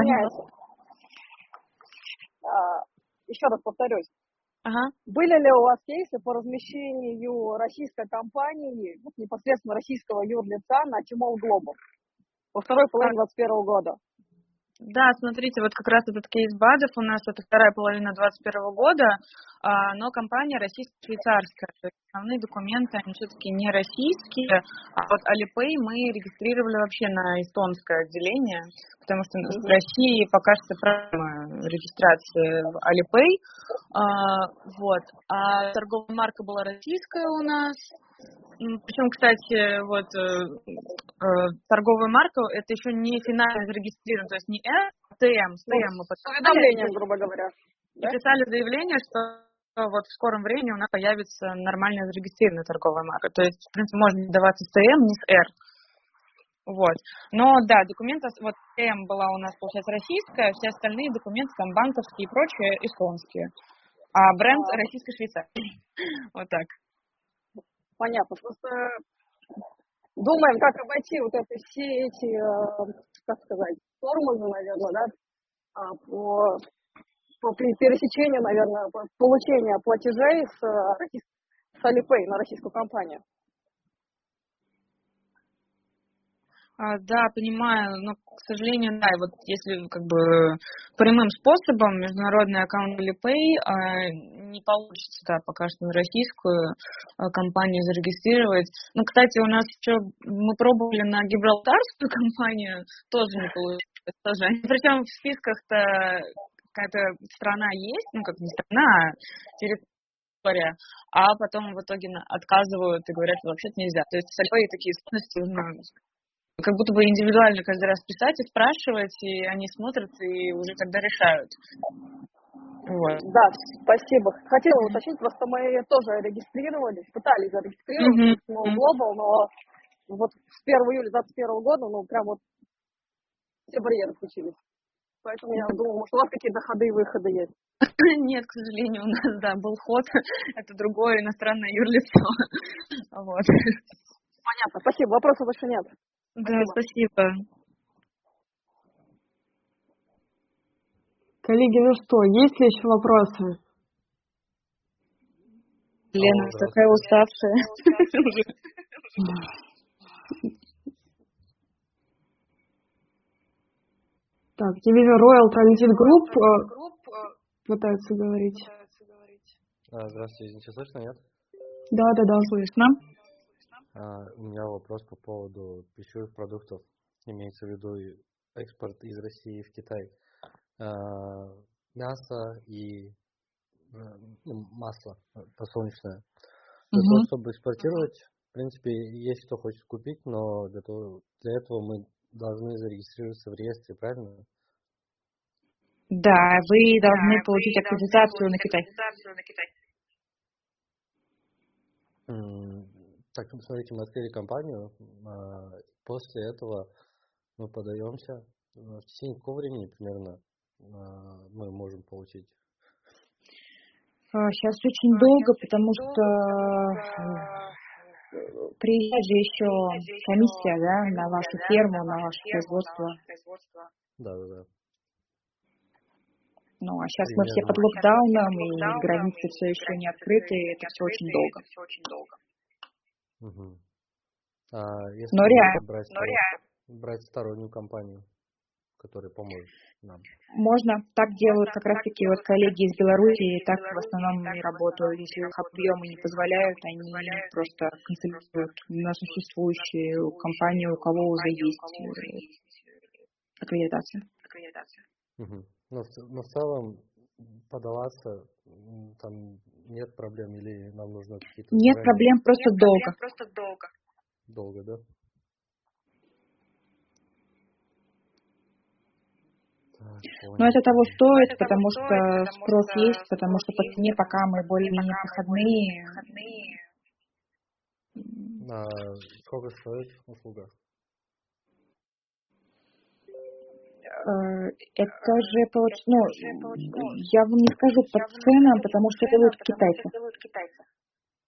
А, еще раз повторюсь. Ага. Были ли у вас кейсы по размещению российской компании, непосредственно российского юрлица на Тимол Глобал во второй половине 2021 года? Да, смотрите, вот как раз этот кейс БАДов у нас это вторая половина 2021 года, а, но компания российско-швейцарская. Основные документы, они все-таки не российские, а вот Alipay мы регистрировали вообще на эстонское отделение, потому что в России пока что проблема регистрации в Alipay. А, вот. А торговая марка была российская у нас, причем, кстати, вот э, э, торговая марка это еще не финально зарегистрирована, то есть не Р, а ТМ, с ТМ мы подписали. Уведомлением, грубо говоря. Да? Писали заявление, что вот в скором времени у нас появится нормально зарегистрированная торговая марка. То есть, в принципе, можно не даваться с ТМ, не с Р. Вот. Но да, документы, вот ТМ была у нас, получается, российская, все остальные документы, там, банковские и прочие, эстонские. А бренд а. российско-швейцарский. Вот так. Понятно. Просто думаем, как обойти вот это все эти, э, как сказать, формулы, наверное, да, а, по, по пересечению, наверное, получения платежей с, э, с Alipay на российскую компанию. А, да, понимаю, но, к сожалению, да, и вот если как бы прямым способом международный аккаунт Alipay а, не получится, да, пока что на российскую а, компанию зарегистрировать. Ну, кстати, у нас еще мы пробовали на гибралтарскую компанию, тоже не получилось. Тоже. Причем в списках-то какая-то страна есть, ну как не страна, а территория, а потом в итоге отказывают и говорят, вообще-то нельзя. То есть любые такие сложности как будто бы индивидуально каждый раз писать и спрашивать, и они смотрят и уже тогда решают. Вот. Да, спасибо. Хотела уточнить, просто мы тоже регистрировались, пытались зарегистрироваться mm-hmm. в Global, но вот с 1 июля 2021 года, ну, прям вот все барьеры включились. Поэтому я думала, может, у вас какие-то ходы и выходы есть. Нет, к сожалению, у нас, да, был ход. Это другое иностранное юрлицо. Вот. Понятно, спасибо. Вопросов больше нет. Да, спасибо. Коллеги, ну что, есть ли еще вопросы? Лена, такая уставшая. Так, я вижу Royal Transit Group пытаются говорить. А, здравствуйте, извините, слышно, нет? Да, да, да, слышно. А, у меня вопрос по поводу пищевых продуктов. Имеется в виду экспорт из России в Китай. А, мясо и ну, масло подсолнечное. Для угу. того, чтобы экспортировать, в принципе, есть кто хочет купить, но для, того, для этого мы должны зарегистрироваться в реестре, правильно? Да, вы должны да, получить аккредитацию на Китай. Так, смотрите, мы открыли компанию. А, после этого мы подаемся. В течение какого времени примерно а, мы можем получить? Сейчас а, очень долго, потому что приезжает же еще комиссия, да, на вашу ферму, на ваше производство. Да, да, да. Ну, а сейчас мы все под локдауном, и границы все еще не открыты, и это все очень долго. Угу. А если но реально, брать, но реально. брать стороннюю компанию, которая поможет нам? Можно. Так делают как раз-таки вот коллеги из Беларуси, так в основном и работают. Если их объемы не позволяют, они просто консолидируют на существующую компанию, у кого уже есть э, аккредитация. Угу. Но, но в целом подаваться там нет проблем или нам нужно какие-то... Нет проблем, просто нет долго. Проблем, просто долго. Долго, да? Но это того стоит, это потому того что стоит, спрос что есть, потому что по цене пока мы более-менее проходные. А сколько стоит услуга? Э, это же, ну, я вам не скажу по ценам, потому что это делают китайцы.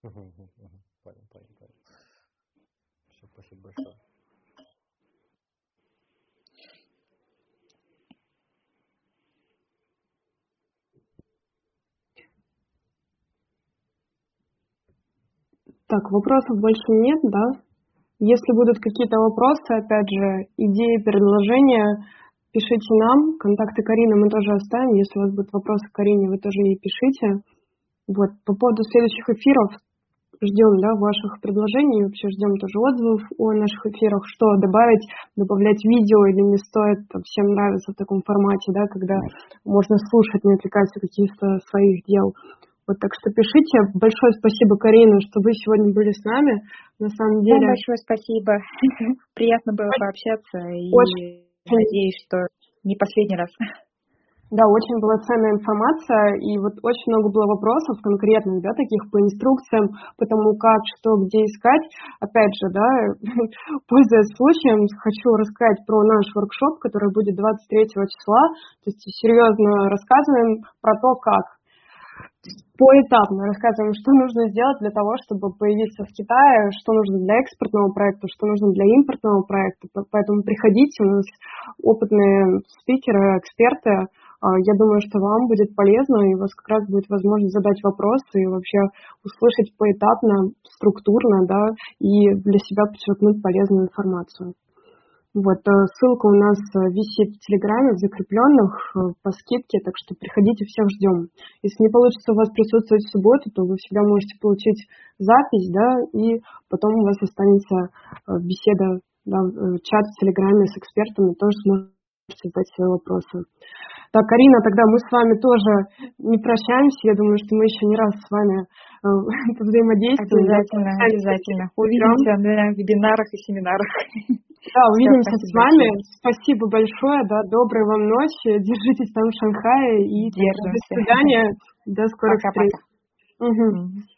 Понял, понял, понял. Все, спасибо большое. Так, вопросов больше нет, да? Если будут какие-то вопросы, опять же, идеи, предложения, пишите нам. Контакты Карины мы тоже оставим. Если у вас будут вопросы к Карине, вы тоже ей пишите. Вот, по поводу следующих эфиров, ждем да, ваших предложений, вообще ждем тоже отзывов о наших эфирах, что добавить, добавлять видео или не стоит, всем нравится в таком формате, да, когда можно слушать, не отвлекаясь от каких-то своих дел. Вот так что пишите. Большое спасибо, Карина, что вы сегодня были с нами. На самом деле... Вам большое спасибо. Приятно было пообщаться. И... Очень Надеюсь, что не последний раз. Да, очень была ценная информация, и вот очень много было вопросов конкретных, да, таких по инструкциям, по тому, как, что, где искать. Опять же, да, пользуясь случаем, хочу рассказать про наш воркшоп, который будет 23 числа, то есть серьезно рассказываем про то, как поэтапно рассказываем, что нужно сделать для того, чтобы появиться в Китае, что нужно для экспортного проекта, что нужно для импортного проекта. Поэтому приходите, у нас опытные спикеры, эксперты. А, я думаю, что вам будет полезно, и у вас как раз будет возможность задать вопросы и вообще услышать поэтапно, структурно, да, и для себя подчеркнуть полезную информацию. Вот, э, ссылка у нас э, висит в Телеграме, в закрепленных э, по скидке, так что приходите, всех ждем. Если не получится у вас присутствовать в субботу, то вы всегда можете получить запись, да, и потом у вас останется беседа, да, чат в Телеграме с экспертами, тоже сможете задать свои вопросы. Так, Карина, тогда мы с вами тоже не прощаемся. Я думаю, что мы еще не раз с вами взаимодействуем. Обязательно, обязательно. Увидимся на вебинарах и семинарах. Да, увидимся Все, с вами. Большое. Спасибо большое, да, доброй вам ночи. Держитесь там в Шанхае и Держимся. до свидания. До скорых Пока, встреч. Пока. Угу.